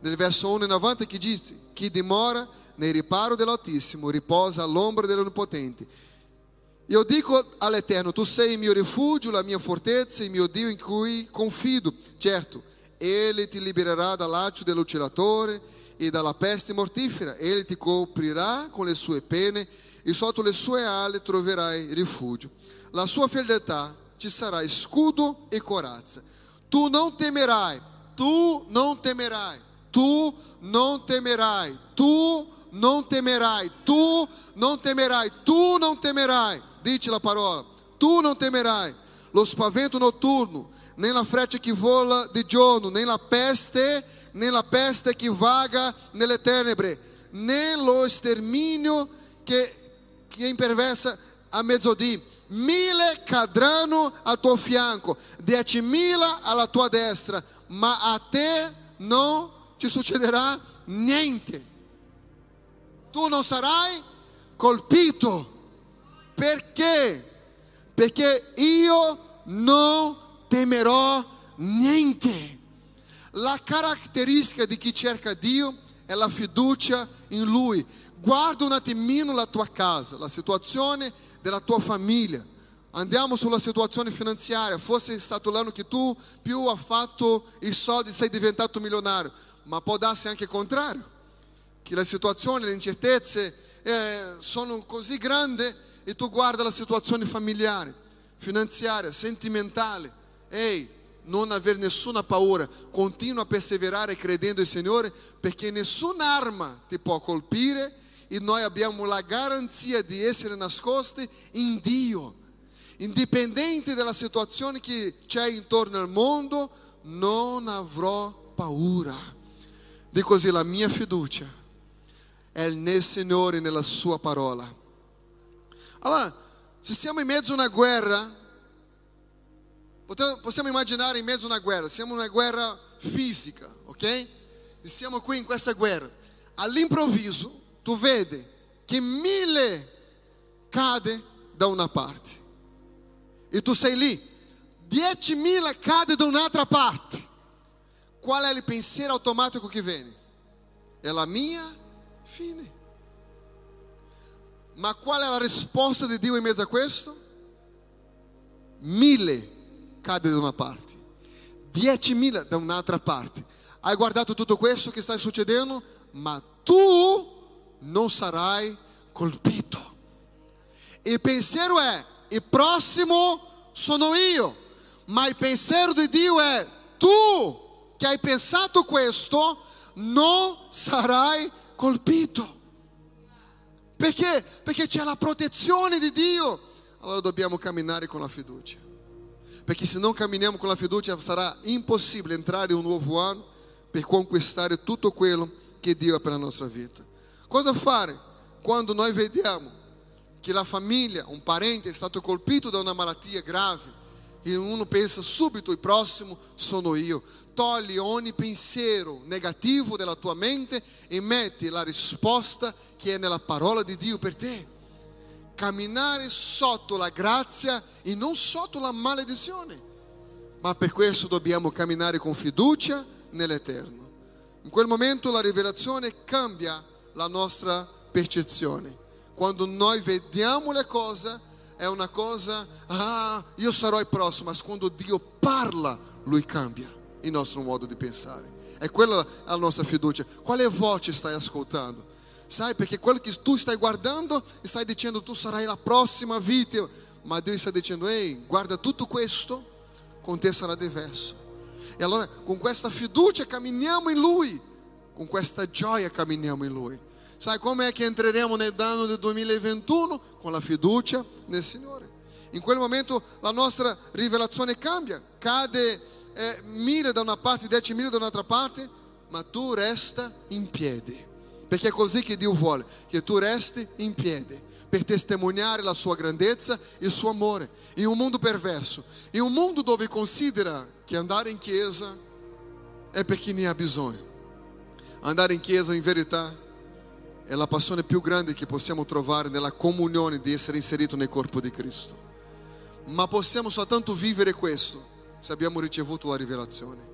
nel verso 1 e 90 che dice: Chi dimora nel riparo dell'Altissimo riposa all'ombra dell'Onnipotente. Io dico all'Eterno: Tu sei il mio rifugio, la mia fortezza, il mio Dio in cui confido. Certo, Ele ti libererà dal laccio dell'uccellatore e dalla peste mortifera. Ele ti coprirà con le sue pene e sotto le sue ali troverai rifugio. La sua fedeltà ti sarà scudo e corazza. Tu não temerai, tu não temerai, tu não temerai, tu non temerai, tu non temerai, tu non temerai, dice la parola, tu non temerai lo spavento noturno, nem la freccia que vola de giorno, nem la peste, nem la peste que vaga nelle tenebre, nem lo extermínio que, que imperversa a mezzodì. Mille cadranno a tuo fianco, mila alla tua destra, ma a te non ti succederà niente. Tu non sarai colpito. Perché? Perché io non temerò niente. La caratteristica di chi cerca Dio è la fiducia in Lui. Guarda un attimino la tua casa, la situazione della tua famiglia. Andiamo sulla situazione finanziaria. Forse è stato l'anno che tu più hai fatto i soldi, sei diventato milionario. Ma può darsi anche il contrario. Che le situazioni, le incertezze eh, sono così grandi e tu guarda la situazione familiare, finanziaria, sentimentale. Ehi, non aver nessuna paura, continua a perseverare credendo in Signore, perché nessuna arma ti può colpire e noi abbiamo la garanzia di essere nascosti in Dio. Indipendente dalla situazione che c'è intorno al mondo, non avrò paura. Di così la mia fiducia è nel Signore e nella sua parola. Allora, se siamo in mezzo a una guerra, possiamo immaginare in mezzo a una guerra, siamo in una guerra fisica, ok? E siamo qui in questa guerra. All'improvviso tu vedi che mille cade da una parte e tu sei lì, diecimila cade da un'altra parte. Qual è il pensiero automatico che viene? È la mia fine. Ma qual è la risposta di Dio in mezzo a questo? Mille cade da una parte, diecimila da un'altra parte. Hai guardato tutto questo che sta succedendo? Ma tu non sarai colpito. Il pensiero è, il prossimo sono io, ma il pensiero di Dio è, tu che hai pensato questo, non sarai colpito. Perché? Perché c'è la protezione di Dio. Allora dobbiamo camminare con la fiducia. Perché se non camminiamo con la fiducia sarà impossibile entrare in un nuovo anno per conquistare tutto quello che Dio ha per la nostra vita. Cosa fare quando noi vediamo che la famiglia, un parente è stato colpito da una malattia grave e uno pensa subito il prossimo sono io. Togli ogni pensiero negativo della tua mente e metti la risposta che è nella parola di Dio per te. Camminare sotto la grazia e non sotto la maledizione. Ma per questo dobbiamo camminare con fiducia nell'Eterno. In quel momento la rivelazione cambia la nostra percezione. Quando noi vediamo le cose è una cosa, ah, io sarò il prossimo, ma quando Dio parla, Lui cambia il nostro modo di pensare. È quella la nostra fiducia. Quale voce stai ascoltando? Sai, perché quello che tu stai guardando, stai dicendo tu sarai la prossima vittima, ma Dio sta dicendo, ehi, guarda tutto questo, con te sarà diverso. E allora con questa fiducia camminiamo in Lui, con questa gioia camminiamo in Lui. Sai come è che entreremo nell'anno del 2021? Con la fiducia nel Signore. In quel momento la nostra rivelazione cambia, cade eh, mille da una parte, dieci mille da un'altra parte, ma tu resta in piedi. Perché è così che Dio vuole, che tu resti in piedi per testimoniare la sua grandezza e il suo amore in un mondo perverso, in un mondo dove considera che andare in chiesa è per ne ha bisogno. Andare in chiesa in verità è la passione più grande che possiamo trovare nella comunione di essere inserito nel corpo di Cristo. Ma possiamo soltanto vivere questo se abbiamo ricevuto la rivelazione.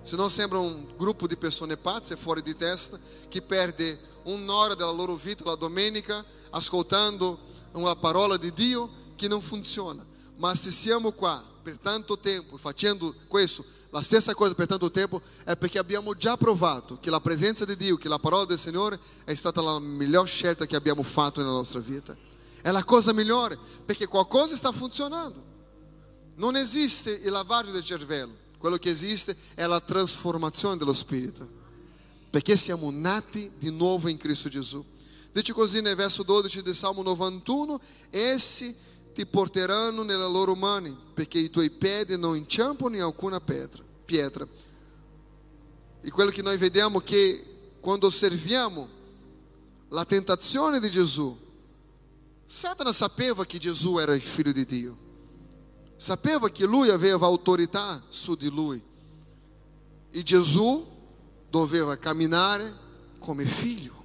Se no sembra un gruppo di persone pazze, fuori di testa, che perde un'ora della loro vita la domenica ascoltando una parola di Dio che non funziona. Ma se siamo qua per tanto tempo facendo questo, la stessa cosa per tanto tempo, è perché abbiamo già provato che la presenza di Dio, che la parola del Signore è stata la miglior scelta che abbiamo fatto nella nostra vita. È la cosa migliore, perché qualcosa sta funzionando. Non esiste il lavaggio del cervello, quello che esiste è la trasformazione dello spirito. Perché siamo nati di nuovo in Cristo Gesù. Dice così nel verso 12 del Salmo 91: Essi ti porteranno nelle loro mani, perché i tuoi piedi non inciampano in alcuna pietra. Pietra. E quello che noi vediamo che quando osserviamo la tentazione di Gesù, Satana sapeva che Gesù era il figlio di Dio, sapeva che lui aveva autorità su di lui e Gesù doveva camminare come figlio.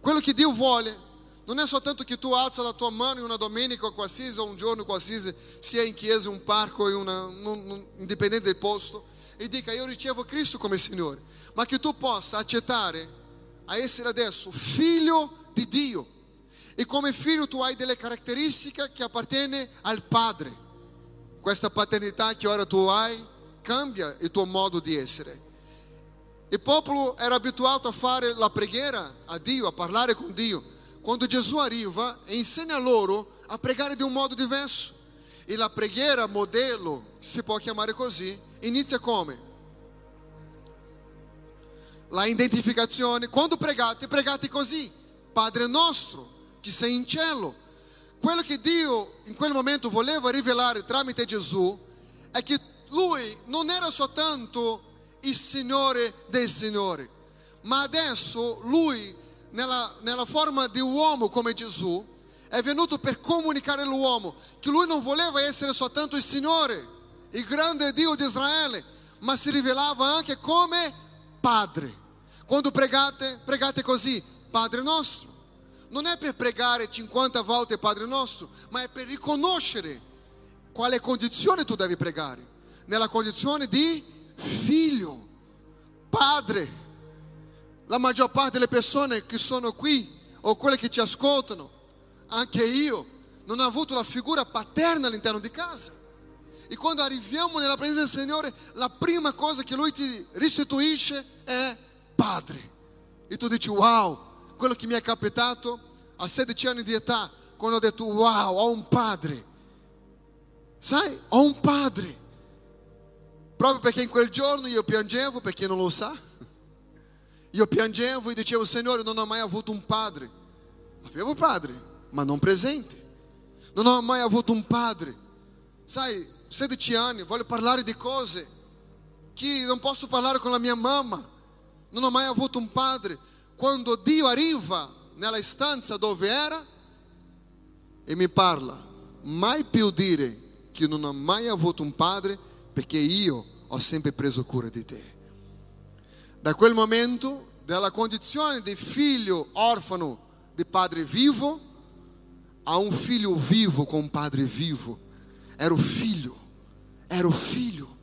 Quello che Dio vuole non è soltanto che tu alza la tua mano in una domenica qualsiasi o un giorno qualsiasi, sia in chiesa, in un parco, in una, un, indipendente del posto, e dica io ricevo Cristo come Signore, ma che tu possa accettare a essere adesso figlio di Dio. E come figlio tu hai delle caratteristiche che appartengono al Padre. Questa paternità che ora tu hai cambia il tuo modo di essere. Il popolo era abituato a fare la preghiera a Dio, a parlare con Dio. Quando Gesù arriva, insegna loro a pregare di un modo diverso. E la preghiera modelo, si può chiamare così, inizia come? La identificazione. Quando pregate, pregate così. Padre nostro, che sei in cielo. Quello che Dio in quel momento voleva rivelare tramite Gesù è che lui non era soltanto il Signore del Signore, ma adesso lui nella, nella forma di uomo come Gesù, è venuto per comunicare all'uomo che lui non voleva essere soltanto il Signore, il grande Dio di Israele, ma si rivelava anche come Padre. Quando pregate, pregate così, Padre nostro. Non è per pregare 50 volte Padre nostro, ma è per riconoscere quale condizione tu devi pregare. Nella condizione di figlio, padre. La maggior parte delle persone che sono qui o quelle che ci ascoltano, anche io, non ho avuto la figura paterna all'interno di casa. E quando arriviamo nella presenza del Signore, la prima cosa che Lui ti restituisce è Padre. E tu dici, wow, quello che mi è capitato a 16 anni di età, quando ho detto, wow, ho un padre. Sai, ho un padre. Proprio perché in quel giorno io piangevo, per chi non lo sa, io piangevo e dicevo, Signore, non ho mai avuto un padre. Avevo padre, ma non presente. Non ho mai avuto un padre. Sai, 16 anni, voglio parlare di cose che non posso parlare con la mia mamma. Non ho mai avuto un padre. Quando Dio arriva nella stanza dove era e mi parla, mai più dire che non ho mai avuto un padre perché io ho sempre preso cura di te. Da quel momento, dalla condizione di figlio orfano di padre vivo, a un figlio vivo um padre vivo. Era o figlio, era o figlio.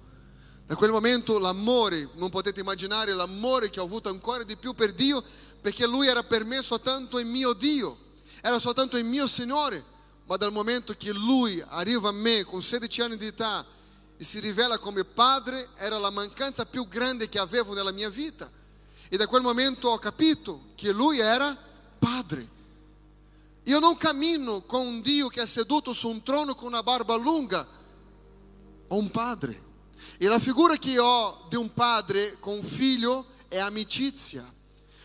Da quel momento l'amore, non potete immaginare l'amore che ho avuto ancora di più per Dio, perché Lui era per me soltanto il mio Dio, era soltanto il mio Signore. Ma dal momento che Lui arriva a me con 16 anni di età e si rivela come padre era la mancanza più grande che avevo nella mia vita. E da quel momento ho capito che lui era padre. Io non cammino con un Dio che è seduto su un trono con una barba lunga, ho un padre. E la figura che ho di un padre con un figlio è amicizia.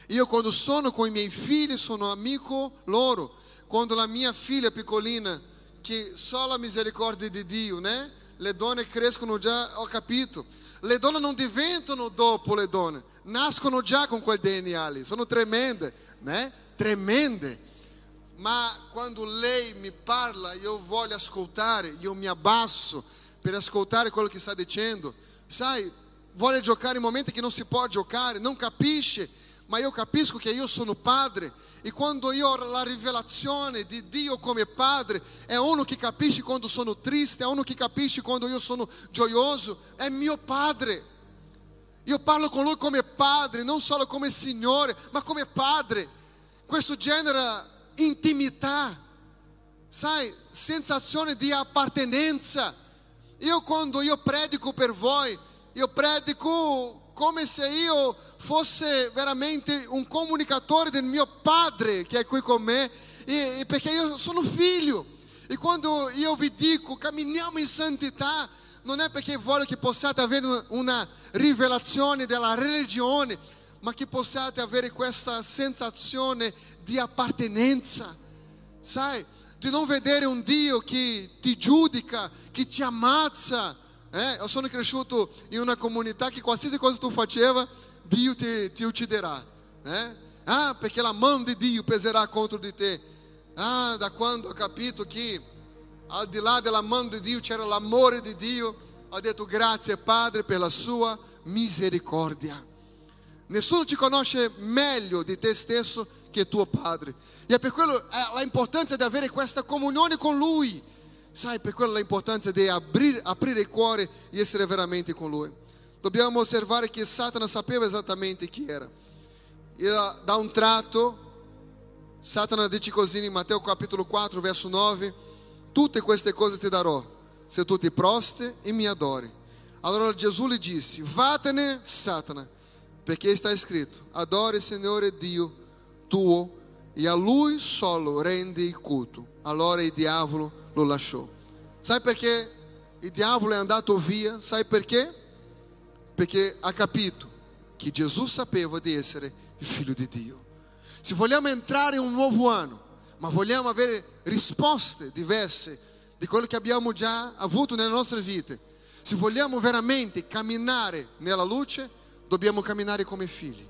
Io quando sono con i miei figli sono amico loro. Quando la mia figlia piccolina, che só la misericordia di Dio, né? Le donne crescono già, ho capito. Le donne non diventano dopo le donne, nascono già con quel DNA lì, sono tremende, né? Tremende. Ma quando lei mi parla, io voglio ascoltare, io mi abbasso per ascoltare quello che sta dicendo. Sai, vuole giocare in momenti che non si può giocare, non capisce ma io capisco che io sono padre e quando io ho la rivelazione di Dio come padre, è uno che capisce quando sono triste, è uno che capisce quando io sono gioioso, è mio padre. Io parlo con lui come padre, non solo come Signore, ma come padre. Questo genera intimità, sai, sensazione di appartenenza. Io quando io predico per voi, io predico come se io fosse veramente un comunicatore del mio padre che è qui con me, e, e perché io sono figlio. E quando io vi dico camminiamo in santità, non è perché voglio che possiate avere una rivelazione della religione, ma che possiate avere questa sensazione di appartenenza, sai? Di non vedere un Dio che ti giudica, che ti ammazza. Eh? Io sono cresciuto in una comunità che qualsiasi cosa tu faceva, Dio ti, ti ucciderà. Eh? Ah, perché la mão di Dio peserà contro di te. Ah, da quando ho capito che al di là della mano di Dio c'era l'amore di Dio, ho detto grazie Padre per la sua misericordia. Nessuno ti conosce meglio di te stesso che tuo Padre. E per quello eh, l'importanza di avere questa comunione con Lui. Sai, per quello l'importanza di aprire, aprire il cuore e essere veramente con Lui. Dobbiamo osservare che Satana sapeva esattamente chi era. E da un tratto, Satana dice così in Matteo capitolo 4, verso 9, tutte queste cose ti darò, se tu ti prostri e mi adori. Allora Gesù gli disse, vatene Satana, perché está escrito: Adore Signore Dio tuo e a Lui solo rendi culto. Allora il diavolo lo lasciò. Sai perché il diavolo è andato via? Sai perché? Perché ha capito che Gesù sapeva di essere il figlio di Dio. Se vogliamo entrare in un nuovo anno, ma vogliamo avere risposte diverse di quello che abbiamo già avuto nelle nostre vite, se vogliamo veramente camminare nella luce, dobbiamo camminare come figli.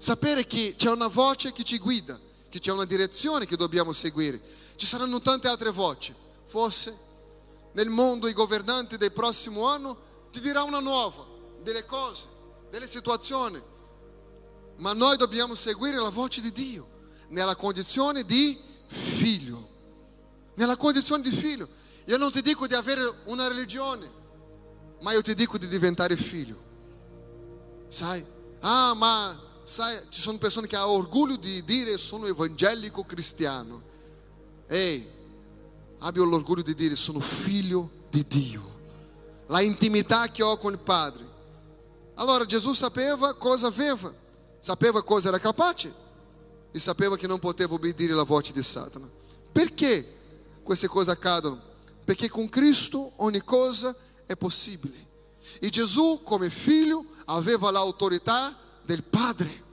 Sapere che c'è una voce che ci guida, che c'è una direzione che dobbiamo seguire. Ci saranno tante altre voci. Forse nel mondo i governanti del prossimo anno ti dirà una nuova, delle cose, delle situazioni. Ma noi dobbiamo seguire la voce di Dio nella condizione di figlio. Nella condizione di figlio. Io non ti dico di avere una religione, ma io ti dico di diventare figlio. Sai? Ah, ma sai, ci sono persone che hanno orgoglio di dire sono evangelico cristiano. Ehi, abbia l'orgoglio di dire sono figlio di Dio. La intimità che ho con il Padre. Allora Gesù sapeva cosa aveva, sapeva cosa era capace e sapeva che non poteva obbedire alla voce di Satana. Perché queste cose accadono? Perché con Cristo ogni cosa è possibile. E Gesù, come figlio, aveva l'autorità del Padre.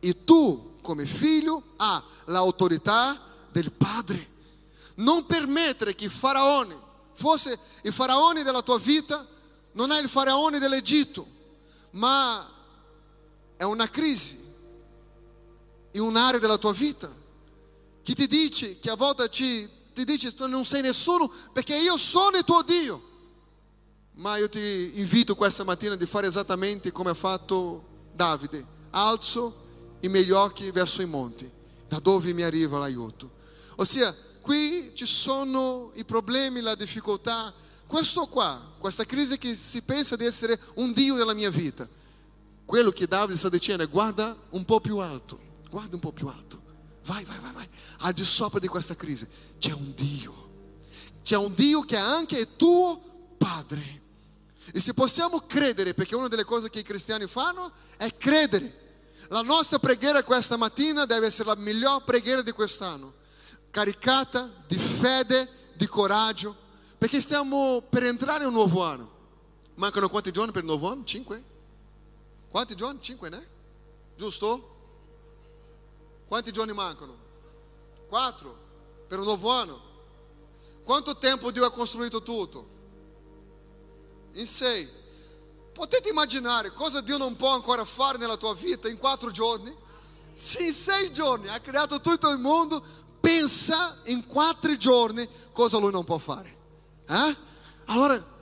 E tu, come figlio, hai l'autorità del Padre. Non permettere il faraone fosse il faraone della tua vita, non è il faraone dell'Egitto, ma è una crisi in un'area della tua vita che ti dice, che a volte ci, ti dice tu non sei nessuno perché io sono il tuo Dio. Ma io ti invito questa mattina di fare esattamente come ha fatto Davide. Alzo i miei occhi verso i monti, da dove mi arriva l'aiuto. Ossia, qui ci sono i problemi, la difficoltà. Questo qua, questa crisi che si pensa di essere un Dio nella mia vita. Quello che Davide sta dicendo è guarda un po' più alto, guarda un po' più alto. Vai, vai, vai, vai. Al di sopra di questa crisi c'è un Dio. C'è un Dio che è anche il tuo Padre. E se possiamo credere, perché una delle cose che i cristiani fanno è credere. La nostra preghiera questa mattina deve essere la miglior preghiera di quest'anno, caricata di fede, di coraggio, perché stiamo per entrare in un nuovo anno. Mancano quanti giorni per il nuovo anno? Cinque? Quanti giorni? Cinque, né? Giusto? Quanti giorni mancano? Quattro per un nuovo anno. Quanto tempo Dio ha costruito tutto? In sei. Potete immaginare cosa Dio non può ancora fare nella tua vita in quattro giorni? Se in sei giorni ha creato tutto il mondo, pensa in quattro giorni cosa Lui non può fare. Eh? Allora,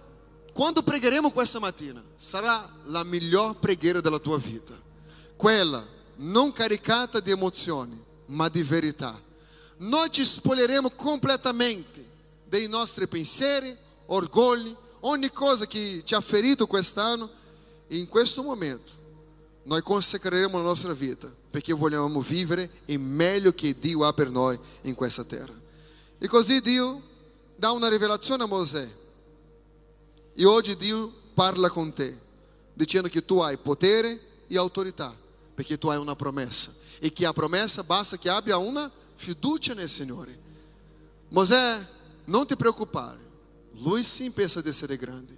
quando pregheremo questa mattina, sarà la miglior preghiera della tua vita. Quella non caricata di emozioni, ma di verità. Noi ci spoglieremo completamente dei nostri pensieri, orgogli, ogni cosa che ci ha ferito quest'anno in questo momento noi consacreremo la nostra vita perché vogliamo vivere il meglio che Dio ha per noi in questa terra. E così Dio dà una rivelazione a Mosè. E oggi Dio parla con te, dicendo che tu hai potere e autorità, perché tu hai una promessa. E che a promessa basta che abbia una fiducia nel Signore. Mosè, non ti preoccupare, lui sim pensa di essere grande,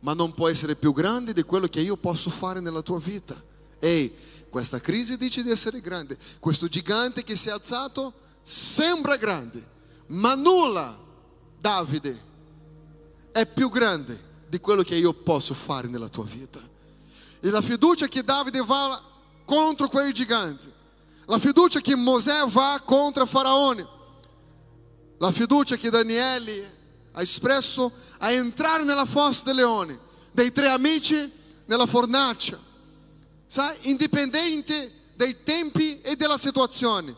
ma non può essere più grande di quello che io posso fare nella tua vita. Ehi, questa crisi dice di essere grande, questo gigante che si è alzato sembra grande, ma nulla, Davide, è più grande di quello che io posso fare nella tua vita. E la fiducia che Davide va contro quei giganti, la fiducia che Mosè va contro Faraone, la fiducia che Daniele ha espresso a entrare nella fossa del leone, dei tre amici nella fornace, sai, indipendente dai tempi e della situazione.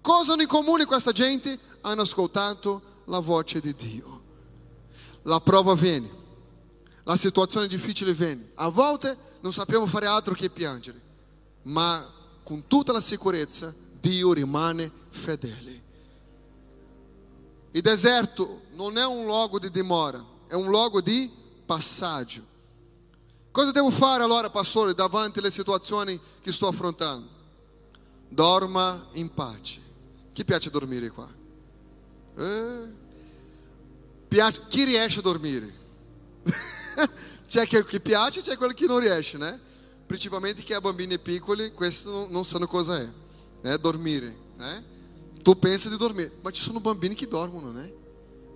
Cosa hanno in comune questa gente? Hanno ascoltato la voce di Dio. La prova viene, la situazione difficile viene. A volte non sappiamo fare altro che piangere, ma con tutta la sicurezza Dio rimane fedele. Il deserto non è un luogo di dimora, è un luogo di passaggio. Cosa devo fare allora, pastore, davanti alle situazioni che sto affrontando? Dorma in pace. Chi piace dormire qua? Eh? Piace, chi riesce a dormire? c'è chi piace, c'è quello che non riesce, né? Principalmente chi ha bambini piccoli, questo non sanno cosa è, né? Dormire, né? Tu pensa di dormire, ma ci sono bambini che dormono, né?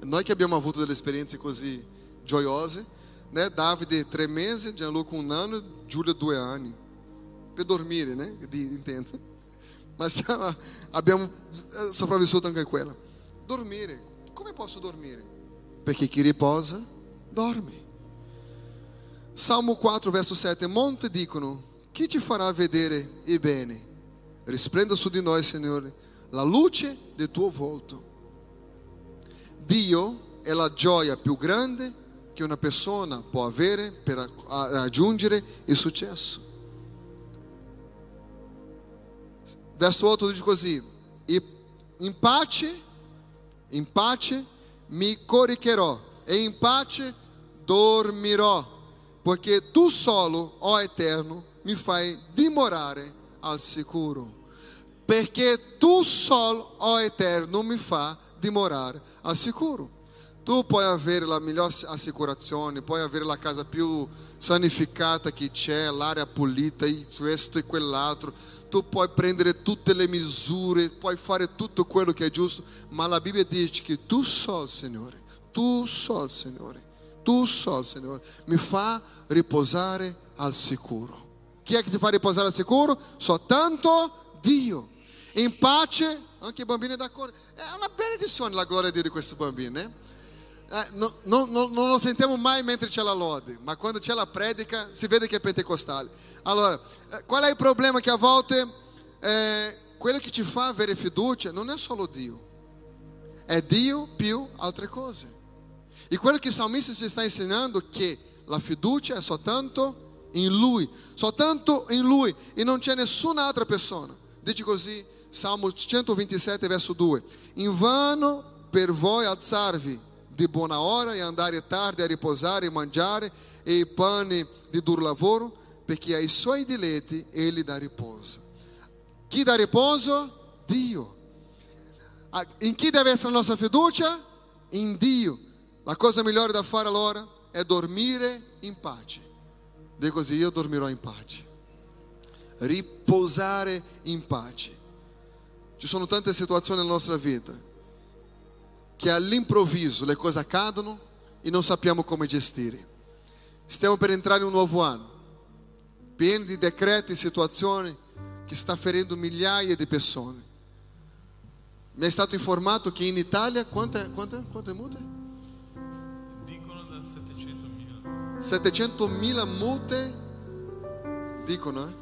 Noi che abbiamo avuto delle esperienze così gioiose, né? Davide tre mesi, Gianluca un anno, Giulia due anni, per dormire, né? Intendo. Ma abbiamo eh, sopravvissuto anche quella. Dormire, come posso dormire? Perché chi riposa, dorme. Salmo 4, verso 7. Monte dicono: Chi ti farà vedere il bene? Risplenda su di noi, Signore, la luce del tuo volto. Dio è la gioia più grande che una persona può avere per raggiungere il successo. Verso 8 dice così: In pace, in pace mi coricherò e in pace dormirò, perché tu solo, ó Eterno, mi fai dimorare al sicuro. Perché tu solo, ó Eterno, mi fai dimorare al sicuro. Tu puoi avere la migliore assicurazione, puoi avere la casa più sanificata che c'è, l'area pulita, questo e quell'altro. Tu puoi prendere tutte le misure, puoi fare tutto quello che è giusto, ma la Bibbia dice che tu sol, Signore, tu sol, Signore, tu sol, Signore, mi fa riposare al sicuro. Chi è che ti fa riposare al sicuro? Soltanto Dio. In pace, anche i bambini d'accordo. È una benedizione la gloria di Dio di questi bambini, né? Eh, no, no, no, non lo sentiamo mai mentre c'è la lode, ma quando c'è la predica si vede che è pentecostale. Allora, eh, qual è il problema? Che a volte eh, quello che ci fa avere fiducia non è solo Dio, è Dio più altre cose. E quello che il salmista ci sta insegnando è che la fiducia è soltanto in Lui, soltanto in Lui e non c'è nessun'altra persona. Dice così, Salmo 127, verso 2: In vano per voi alzarvi di buona ora e andare tardi a riposare e mangiare e i pani di duro lavoro, perché ai suoi diletti egli dà riposo. Chi dà riposo? Dio. In chi deve essere la nostra fiducia? In Dio. La cosa migliore da fare allora è dormire in pace. Dico così, io dormirò in pace. Riposare in pace. Ci sono tante situazioni nella nostra vita che all'improvviso le cose accadono e non sappiamo come gestire. Stiamo per entrare in un nuovo anno, pieno di decreti e situazioni che sta ferendo migliaia di persone. Mi è stato informato che in Italia quante, quante, quante multe? Dicono da 700.000. 700.000 multe, dicono, eh?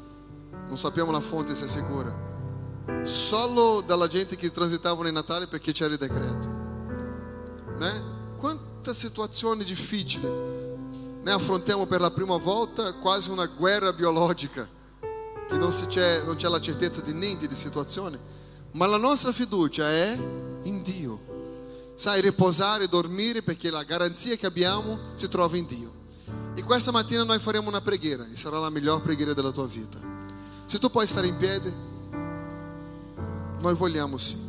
non sappiamo la fonte se è sicura, solo dalla gente che transitavano in Natale perché c'era il decreto né? Quanta situazione difficile né? affrontiamo per la prima volta quasi una guerra biologica, che non, c'è, non c'è la certezza di niente di situazione, ma la nostra fiducia è in Dio. Sai, riposare, dormire perché la garanzia che abbiamo si trova in Dio. E questa mattina noi faremo una preghiera e sarà la miglior preghiera della tua vita. Se tu puoi stare in piedi, noi vogliamo sì.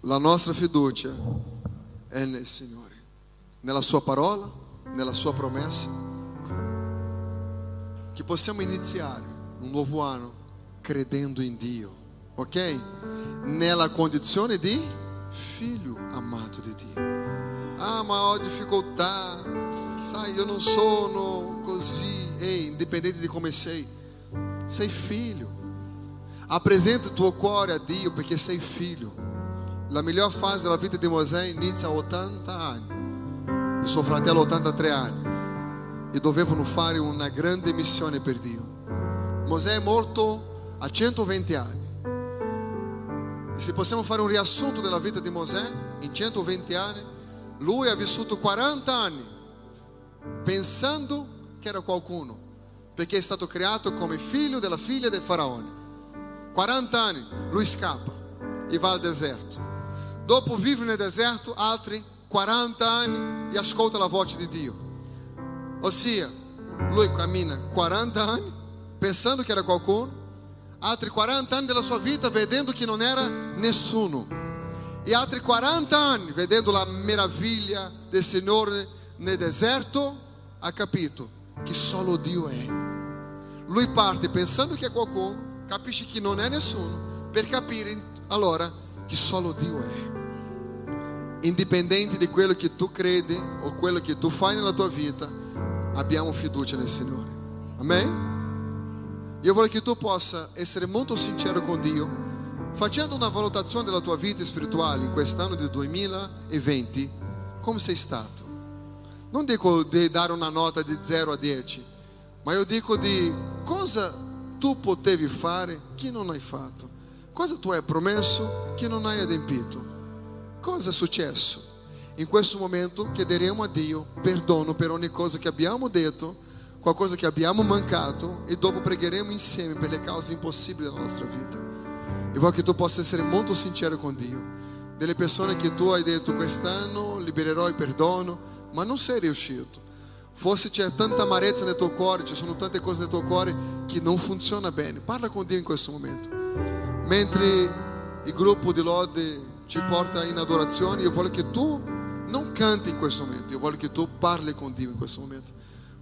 La nostra fiducia è nel Signore, nella Sua parola, nella Sua promessa. che possiamo iniziare un nuovo anno credendo in Dio, ok? Nella condizione di figlio amato di Dio. Ah, ma ho difficoltà, sai, io non sono così. Ehi, indipendente di come sei, sei figlio. Apresenta tuo cuore a Dio perché sei figlio. La miglior fase della vita di Mosè inizia a 80 anni, di suo fratello a 83 anni, e dovevano fare una grande missione per Dio. Mosè è morto a 120 anni. E se possiamo fare un riassunto della vita di Mosè, in 120 anni, lui ha vissuto 40 anni pensando che era qualcuno, perché è stato creato come figlio della figlia del faraone. 40 anni, lui scappa e va al deserto. Dopo vive nel deserto altri 40 anni e ascolta la voce di Dio. Ossia, lui cammina 40 anni pensando che era qualcuno, altri 40 anni della sua vita vedendo che non era nessuno, e altri 40 anni vedendo la meraviglia del Signore nel deserto, ha capito che solo Dio è. Lui parte pensando che è qualcuno, capisce che non è nessuno, per capire allora che solo Dio è. Indipendente di quello che tu credi o quello che tu fai nella tua vita, abbiamo fiducia nel Signore. Amen? Io voglio che tu possa essere molto sincero con Dio, facendo una valutazione della tua vita spirituale in quest'anno del 2020, come sei stato. Non dico di dare una nota di 0 a 10, ma io dico di cosa tu potevi fare che non hai fatto, cosa tu hai promesso che non hai adempito, cosa è successo. In questo momento chiederemo a Dio perdono per ogni cosa che abbiamo detto, qualcosa che abbiamo mancato e dopo pregheremo insieme per le cause impossibili della nostra vita. E voglio che tu possa essere molto sincero con Dio. Delle persone che tu hai detto quest'anno libererò il perdono, ma non sei riuscito. Forse c'è tanta amarezza nel tuo cuore, ci sono tante cose nel tuo cuore che non funziona bene. Parla con Dio in questo momento. Mentre il gruppo di lode ci porta in adorazione, io voglio che tu non canti in questo momento, io voglio che tu parli con Dio in questo momento.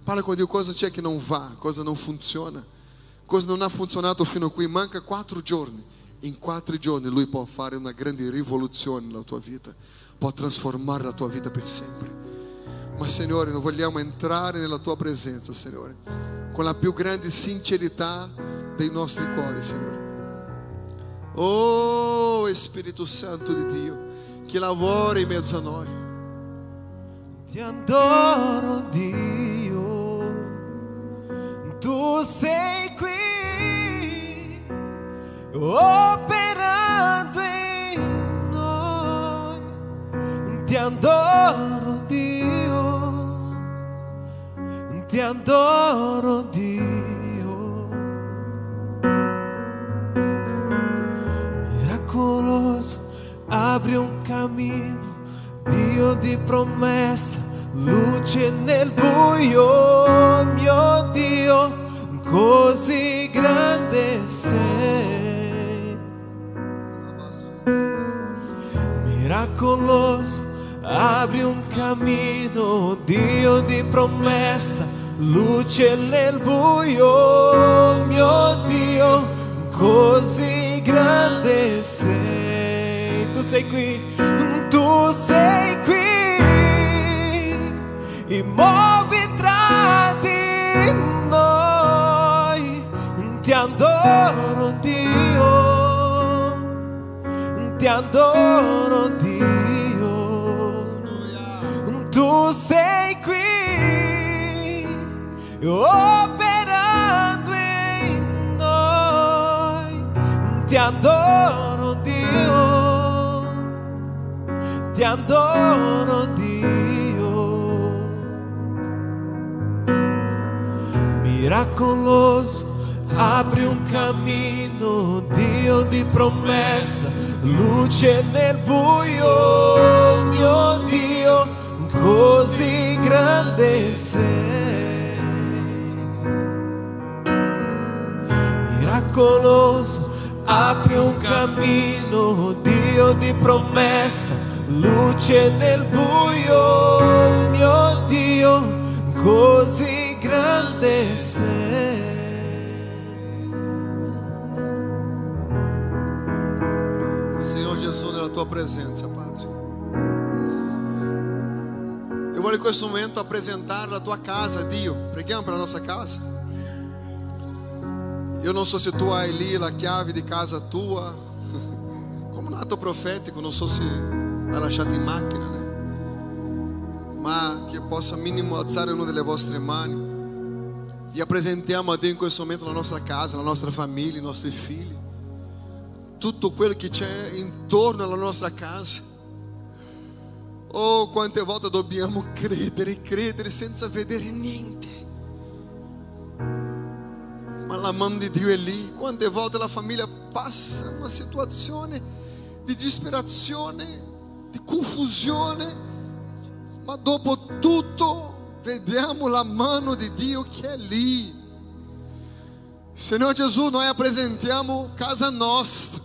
Parla con Dio cosa c'è che non va, cosa non funziona, cosa non ha funzionato fino a qui. Manca quattro giorni. In quattro giorni Lui può fare una grande rivoluzione nella tua vita, può trasformare la tua vita per sempre. Ma Signore, noi vogliamo entrare nella tua presenza, Signore, con la più grande sincerità dei nostri cuori, Signore. Oh Spirito Santo di Dio, che lavora in mezzo a noi. Ti adoro Dio, tu sei qui, operando in noi. Ti adoro Dio, ti adoro Dio. Miracoloso, apri un cammino. Dio di promessa, luce nel buio, mio Dio, così grande sei. Miracoloso, apri un cammino, Dio di promessa, luce nel buio, mio Dio, così grande sei. Tu sei qui, tu sei qui e muovi tra di noi. Ti adoro Dio, ti adoro Dio. Tu sei operando in noi. Ti adoro Dio ti adoro Dio. Miracoloso, apri un cammino, Dio di promessa, luce nel buio, mio Dio, così grande sei. Miracoloso, apri un cammino, Dio di promessa, luce nel buio, mio Dio, così engrandecer. Senhor Jesus, nella tua presenza, Padre. Eu voglio in questo momento apresentare la tua casa Dio. Preghiamo per la nostra casa. Eu não so se tu hai lì la chiave di casa tua. Come un atto profetico, non so se l'hai lasciato in macchina, né? Ma che possa minimo alzare una delle vostre mani. E apresentiamo a Dio in questo momento la nostra casa, la nostra famiglia, i nostri figli. Tutto quello che c'è intorno alla nostra casa. Oh, quante volte dobbiamo credere, credere senza vedere niente. Ma la mano di Dio è lì. Quante volte la famiglia passa una situazione di disperazione, di confusione, ma dopo tutto vediamo la mano di Dio che è lì. Senhor Gesù, noi apresentiamo casa nostra,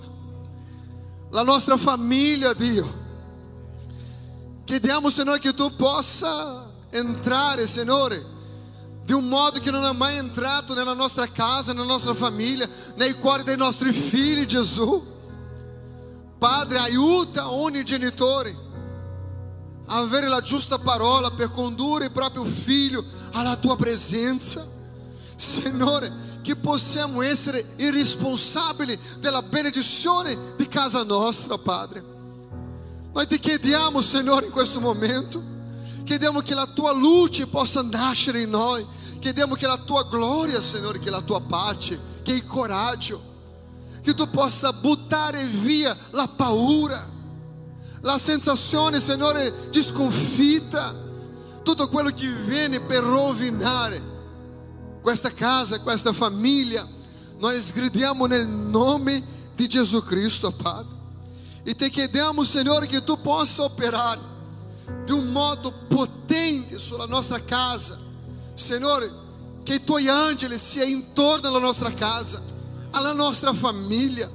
la nostra famiglia, Dio. Chiediamo, Senhor, che tu possa entrare, Signore, di un modo che non è mai entrato nella nostra casa, nella nostra famiglia, nei cuori dei nostri figli, Gesù. Padre, aiuta ogni genitore a avere la giusta parola per condurre il proprio figlio alla tua presenza. Signore, che possiamo essere i responsabili della benedizione di casa nostra, Padre. Noi ti chiediamo, Signore, in questo momento, chiediamo che la tua luce possa nascere in noi, chiediamo che la tua gloria, Signore, che la tua pace, che il coraggio, che tu possa buttare via la paura, la sensazione, Signore, di sconfitta, tutto quello che viene per rovinare questa casa, questa famiglia. Noi sgridiamo nel nome di Gesù Cristo, Padre. E te chiediamo, Signore, che tu possa operare di un modo potente sulla nostra casa. Signore, che i tuoi angeli siano intorno alla nostra casa, alla nostra famiglia.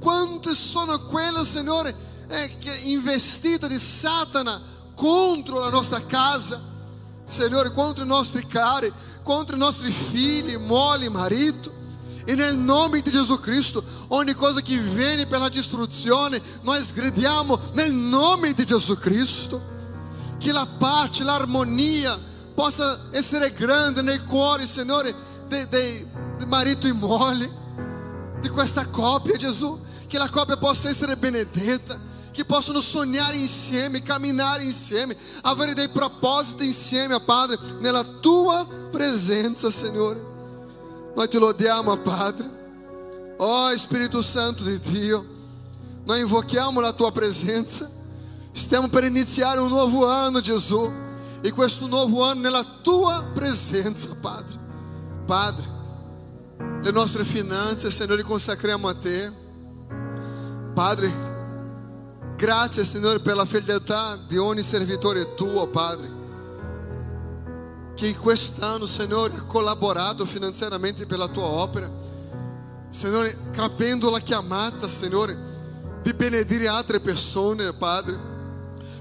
Quante sono quelle, Signore, eh, che investite Satana contro la nostra casa, Signore, contro i nostri cari, contro i nostri figli, mogli, marito. E nel nome di Gesù Cristo, ogni cosa che viene per la distruzione, noi nel nome di Gesù Cristo. Che la pace, l'armonia possa essere grande nei cuori, Signore, dei, dei, di marito e moglie, di questa coppia, Gesù. Che la coppia possa essere benedetta, che possano sognare insieme, camminare insieme, avere dei propositi insieme, Padre, nella tua presenza, Signore. Nós te lodiamo, Padre. Oh, Espírito Santo de Dio, nós invochiamo a tua presença. Stiamo per iniziare un nuovo anno, Gesù. E questo nuovo anno nella tua presenza, Padre. Padre, le nostre finanze, Signore, consacriamo a te. Padre, grazie, Signore, per la fedeltà di ogni servitore tuo, Padre che quest'anno, Signore, ha collaborato finanziariamente per la tua opera. Signore, capendo la chiamata, Signore, di benedire altre persone, Padre.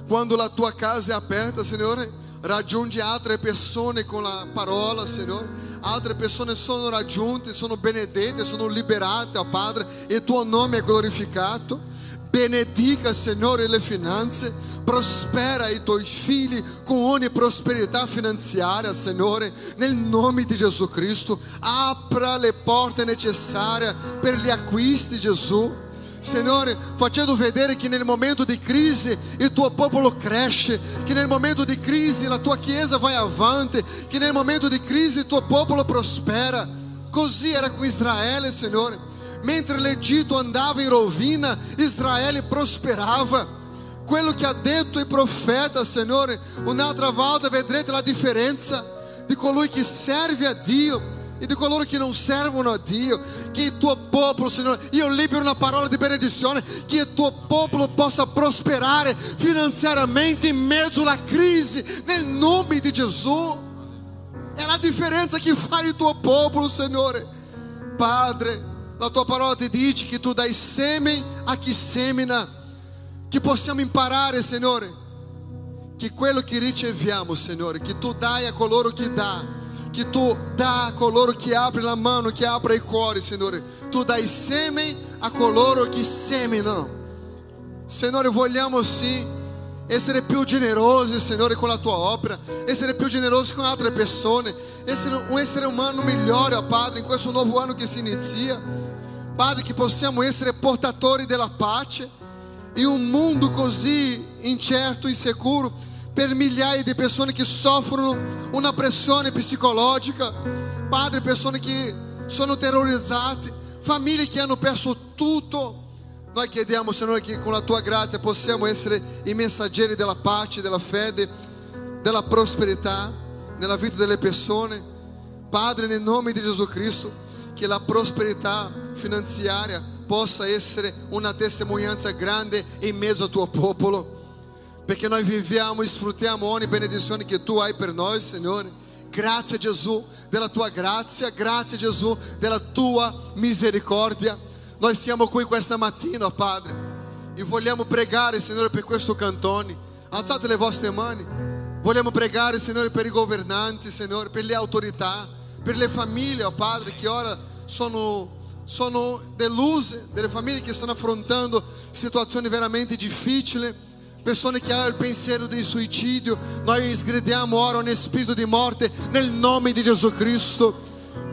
Quando la tua casa è aperta, Signore, raggiungi altre persone con la parola, Signore. Altre persone sono raggiunte, sono benedette, sono liberate, oh Padre, e il tuo nome è glorificato. Benedica, Signore, le finanze, prospera i tuoi figli con ogni prosperità finanziaria, Signore, nel nome di Gesù Cristo. Apra le porte necessarie per gli acquisti, Gesù. Signore, facendo vedere che nel momento di crisi il tuo popolo cresce, che nel momento di crisi la tua chiesa vai avanti, che nel momento di crisi il tuo popolo prospera. Così era con Israele, Signore. Mentre l'Egitto andava in rovina, Israele prosperava. Quello che ha detto il profeta, Signore, un'altra volta vedrete la differenza di colui che serve a Dio e di coloro che non servono a Dio. Che il tuo popolo, Signore, io libero una parola di benedizione, che il tuo popolo possa prosperare finanziariamente in mezzo alla crisi, nel nome di Gesù. È la differenza che fa il tuo popolo, Signore. Padre, la tua parola ti dice che tu dai seme a chi semina, che possiamo imparare, Signore, che quello che riceviamo, Signore, che tu dai a coloro che dà, che tu dà a coloro che apre la mano, che apre i cuori, Signore. Tu dai seme a coloro che seminano. Signore, vogliamo sì essere più generosi, Signore, con la tua opera, essere più generosi con altre persone, essere un essere umano migliore, ó Padre, in questo nuovo anno che si inizia. Padre, che possiamo essere portatori della pace in un mondo così incerto, insicuro, per migliaia di persone che soffrono una pressione psicologica, Padre, persone che sono terrorizzate, famiglie che hanno perso tutto. Noi chiediamo, Signore, che con la tua grazia possiamo essere i messaggeri della pace, della fede, della prosperità nella vita delle persone. Padre, nel nome di Gesù Cristo, che la prosperità finanziaria possa essere una testimonianza grande in mezzo al tuo popolo. Perché noi viviamo e sfruttiamo ogni benedizione che tu hai per noi, Signore. Grazie Gesù della tua grazia, grazie Gesù della tua misericordia. Noi siamo qui questa mattina, Padre, e vogliamo pregare, Signore, per questo cantone. Alzate le vostre mani. Vogliamo pregare, Signore, per i governanti, Signore, per le autorità, per le famiglie, oh Padre, che ora sono, sono deluse, delle famiglie che stanno affrontando situazioni veramente difficili, persone che hanno il pensiero di suicidio. Noi sgridiamo ora ogni spirito di morte nel nome di Gesù Cristo.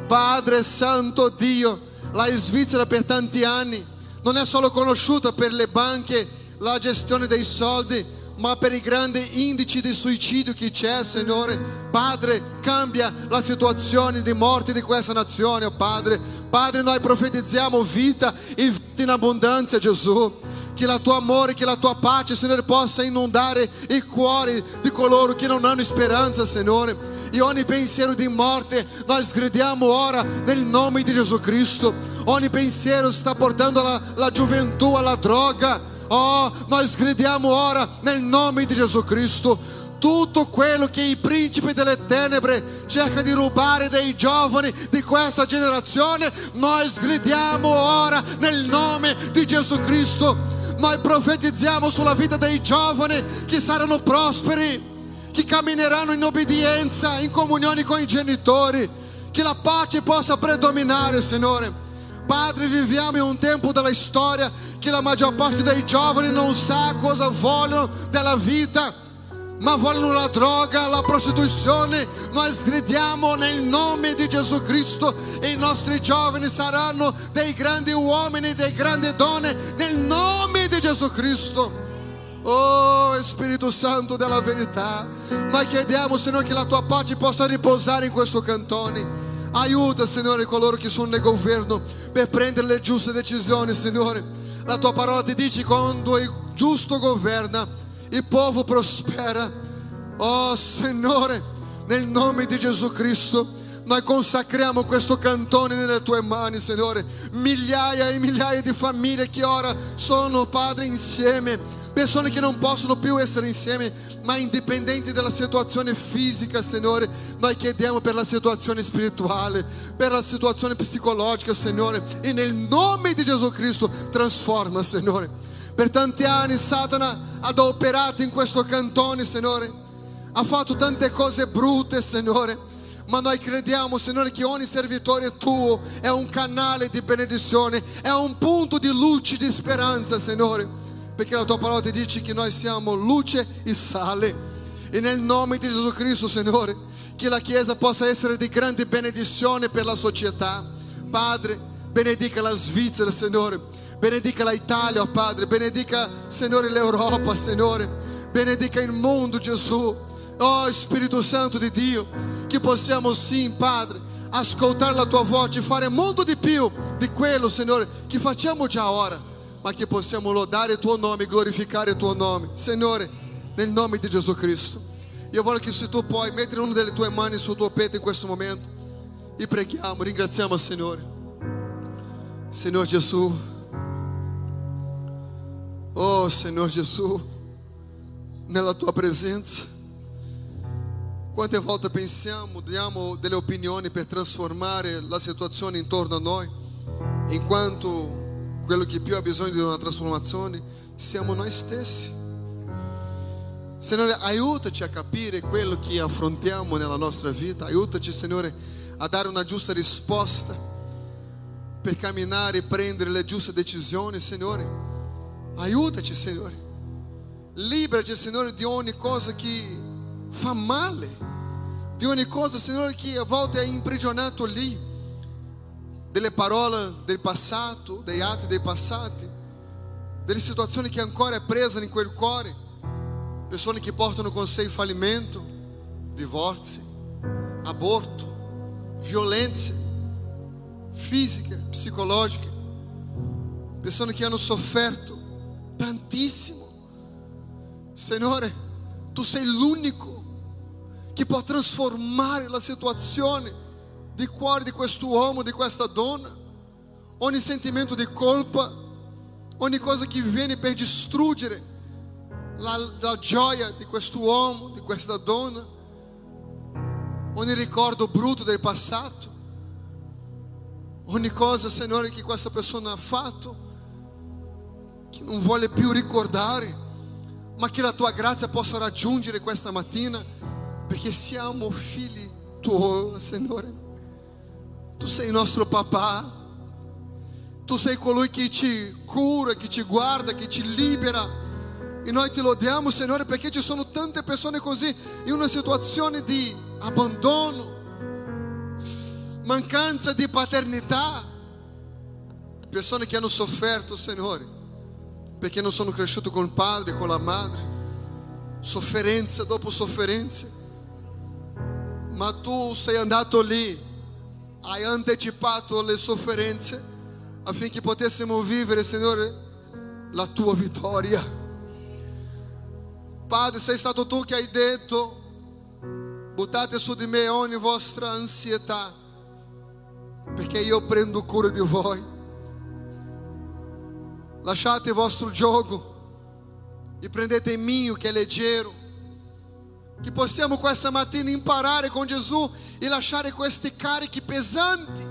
Padre Santo Dio, la Svizzera per tanti anni non è solo conosciuta per le banche, la gestione dei soldi, ma per i grandi indici di suicidio che c'è, Signore. Padre, cambia la situazione di morte di questa nazione, oh Padre. Padre, noi profetizziamo vita e vita in abbondanza, Gesù. Che la tua amore, che la tua pace, Signore, possa inondare i cuori di coloro che non hanno speranza, Signore. E ogni pensiero di morte noi sgridiamo ora nel nome di Gesù Cristo. Ogni pensiero sta portando la, la gioventù alla droga. Oh, nós gridiamo ora nel nome di Gesù Cristo. Tutto quello che i principi delle tenebre cercano di rubare dai giovani di questa generazione, noi sgridiamo ora nel nome di Gesù Cristo. Noi profetizziamo sulla vita dei giovani che saranno prosperi, che cammineranno in obbedienza, in comunione con i genitori, che la pace possa predominare, Signore. Padre, viviamo in un tempo della storia che la maggior parte dei giovani non sa cosa vogliono della vita, ma vogliono la droga, la prostituzione. Noi sgridiamo nel nome di Gesù Cristo e i nostri giovani saranno dei grandi uomini, dei grandi donne, nel nome di Gesù Cristo. Oh Spirito Santo della verità, noi chiediamo Signore che la tua pace possa riposare in questo cantone. Aiuta, Signore, coloro che sono nel governo per prendere le giuste decisioni, Signore. La tua parola ti dice quando il giusto governa, il povo prospera. Oh Signore, nel nome di Gesù Cristo, noi consacriamo questo cantone nelle tue mani, Signore. Migliaia e migliaia di famiglie che ora sono, Padre, insieme. Persone che non possono più essere insieme, ma indipendenti dalla situazione fisica, Signore. Noi chiediamo per la situazione spirituale, per la situazione psicologica, Signore. E nel nome di Gesù Cristo, trasforma, Signore. Per tanti anni Satana ha operato in questo cantone, Signore. Ha fatto tante cose brutte, Signore. Ma noi crediamo, Signore, che ogni servitore tuo è un canale di benedizione, è un punto di luce, di speranza, Signore. Perché la tua parola ti dice che noi siamo luce e sale. E nel nome di Gesù Cristo, Signore, che la Chiesa possa essere di grande benedizione per la società. Padre, benedica la Svizzera, Signore. Benedica l'Italia, oh Padre. Benedica, Signore, l'Europa, Signore. Benedica il mondo, Gesù. Oh Spirito Santo di Dio, che possiamo sim, Padre, ascoltare la tua voce, fare molto di più di quello, Signore, che facciamo già ora, ma che possiamo lodare il tuo nome, glorificare il tuo nome. Signore, nel nome di Gesù Cristo. Io voglio che se tu puoi mettere una delle tue mani sul tuo petto in questo momento e preghiamo, ringraziamo il Signore. Signor Gesù. Oh Signor Gesù, nella tua presenza. Quante volte pensiamo, diamo delle opinioni per trasformare la situazione intorno a noi, in quanto quello che più ha bisogno di una trasformazione siamo noi stessi. Signore, aiutaci a capire quello che affrontiamo nella nostra vita. Aiutaci, Signore, a dare una giusta risposta per camminare e prendere le giuste decisioni, Signore. Aiutaci, Signore. Liberaci, Signore, di ogni cosa che fa male, di ogni cosa, Signore, che a volte è imprigionato lì, delle parole del passato, dei atti dei passati, delle situazioni che ancora è presa in quel cuore, persone che portano con sé il fallimento, divorzi, aborto, violenze. Fisiche, psicologiche, persone che hanno sofferto tantissimo. Signore, tu sei l'unico che può trasformare la situazione di cuore di quest'uomo, di questa donna. Ogni sentimento di colpa, ogni cosa che viene per distruggere la, la gioia di quest'uomo, di questa donna, ogni ricordo brutto del passato, ogni cosa, Signore, che questa persona ha fatto, che non vuole più ricordare, ma che la tua grazia possa raggiungere questa mattina, perché siamo figli tuoi, Signore. Tu sei nostro papà, tu sei colui che ci cura, che ci guarda, che ci libera. E noi ti lodiamo, Signore, perché ci sono tante persone così in una situazione di abbandono, mancanza di paternità, persone che hanno sofferto, Signore, perché non sono cresciuti con il padre, con la madre, sofferenza dopo sofferenza. Ma tu sei andato lì, hai anticipato le sofferenze affinché potessimo vivere, Signore, la tua vittoria. Padre, sei stato tu che hai detto, buttate su di me ogni vostra ansietà, perché io prendo cura di voi. Lasciate il vostro gioco e prendete il mio che è leggero. Che possiamo questa mattina imparare con Gesù e lasciare questi carichi pesanti,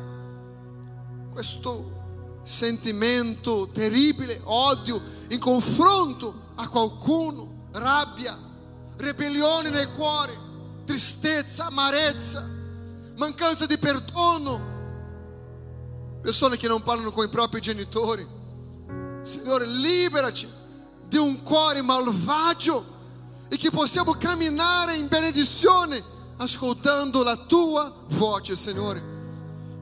questo sentimento terribile, odio in confronto a qualcuno rabbia, ribellione nel cuore, tristezza, amarezza, mancanza di perdono, persone che non parlano con i propri genitori. Signore, liberaci di un cuore malvagio e che possiamo camminare in benedizione ascoltando la tua voce, Signore.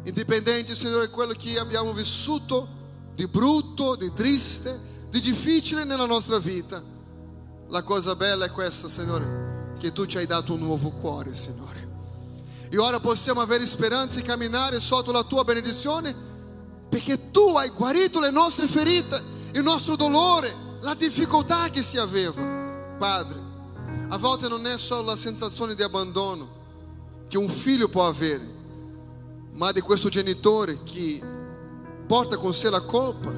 Indipendente, Signore, quello che abbiamo vissuto di brutto, di triste, di difficile nella nostra vita. La cosa bella è questa, Signore, che tu ci hai dato un nuovo cuore, Signore. E ora possiamo avere speranza e camminare sotto la tua benedizione perché tu hai guarito le nostre ferite, il nostro dolore, la difficoltà che si aveva. Padre, a volte non è solo la sensazione di abbandono che un figlio può avere, ma di questo genitore che porta con sé la colpa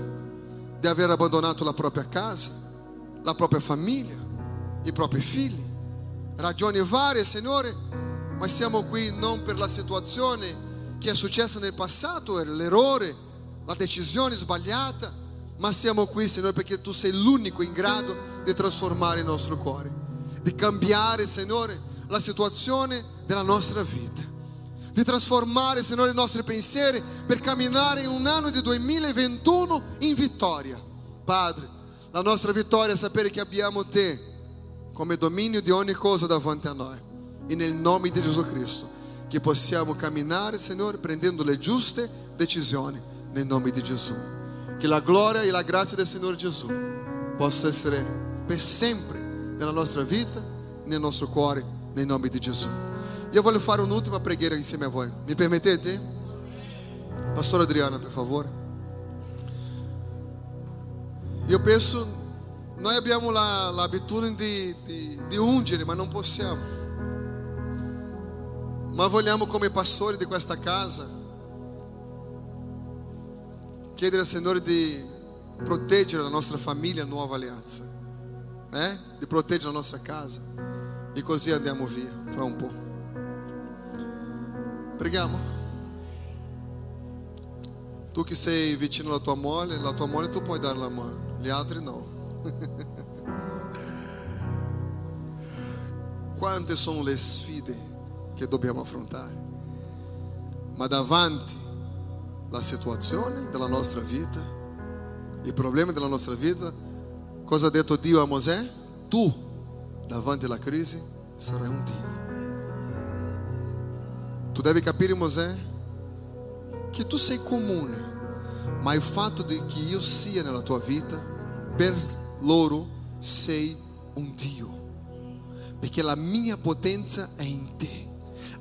di aver abbandonato la propria casa la propria famiglia, i propri figli. Ragioni varie, Signore, ma siamo qui non per la situazione che è successa nel passato, l'errore, la decisione sbagliata, ma siamo qui, Signore, perché tu sei l'unico in grado di trasformare il nostro cuore, di cambiare, Signore, la situazione della nostra vita, di trasformare, Signore, i nostri pensieri per camminare in un anno di 2021 in vittoria. Padre, la nostra vittoria è sapere che abbiamo te come dominio di ogni cosa davanti a noi. E nel nome di Gesù Cristo, che possiamo camminare, Signore, prendendo le giuste decisioni nel nome di Gesù. Che la gloria e la grazia del Signore Gesù possa essere per sempre nella nostra vita, nel nostro cuore, nel nome di Gesù. Io voglio fare un'ultima preghiera insieme a voi. Mi permettete? Pastor Adriana, per favore. Io penso, noi abbiamo la, l'abitudine di, di, di ungere, ma non possiamo. Ma vogliamo come pastori di questa casa chiedere al Signore di proteggere la nostra famiglia nuova alleanza, eh? di proteggere la nostra casa e così andiamo via fra un po'. Preghiamo. Tu che sei vicino alla tua moglie, la tua moglie tu puoi dare la mano, gli altri no. quante sono le sfide che dobbiamo affrontare. Ma davanti alla situazione della nostra vita, i problemi della nostra vita, cosa ha detto Dio a Mosè? Tu, davanti alla crisi, sarai un Dio. Tu devi capire, Mosè, che tu sei comune, ma il fatto di che io sia nella tua vita, per loro sei un Dio. Perché la mia potenza è in te,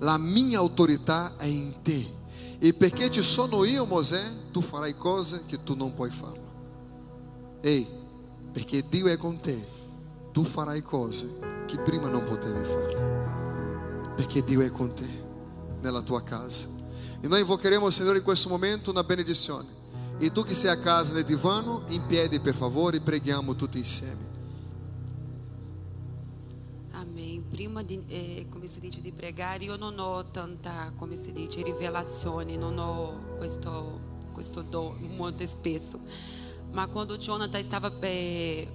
la mia autorità è in te. E perché ci sono io, Mosè, tu farai cose che tu non puoi fare. Ehi, perché Dio è con te, tu farai cose che prima non potevi fare. Perché Dio è con te nella tua casa. E noi invocheremo, Signore, in questo momento una benedizione. E tu che sei a casa nel divano, in piedi per favore, preghiamo tutti insieme. Amém. Prima di, eh, come si dice, di pregare, io non ho tanta, come si dice, rivelazione, non ho questo, questo dono molto spesso. Ma quando Jonathan stava, eh,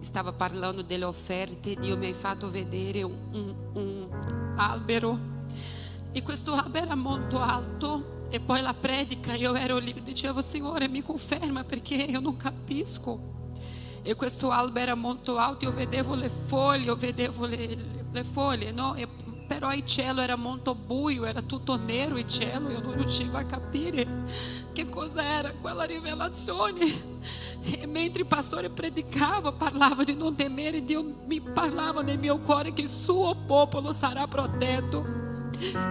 stava parlando delle offerte, Dio mi ha fatto vedere un, un, un albero. E questo albero era molto alto. E poi la predica, io ero lì, dicevo, Signore, mi conferma perché io non capisco. E questo albero era molto alto, io vedevo le foglie, io vedevo le, le- foglie, no? E, però il cielo era molto buio, era tutto nero il cielo, io non riuscivo a capire che cosa era quella rivelazione. E mentre il pastore predicava, parlava di non temere, Dio mi parlava nel mio cuore che suo popolo sarà protetto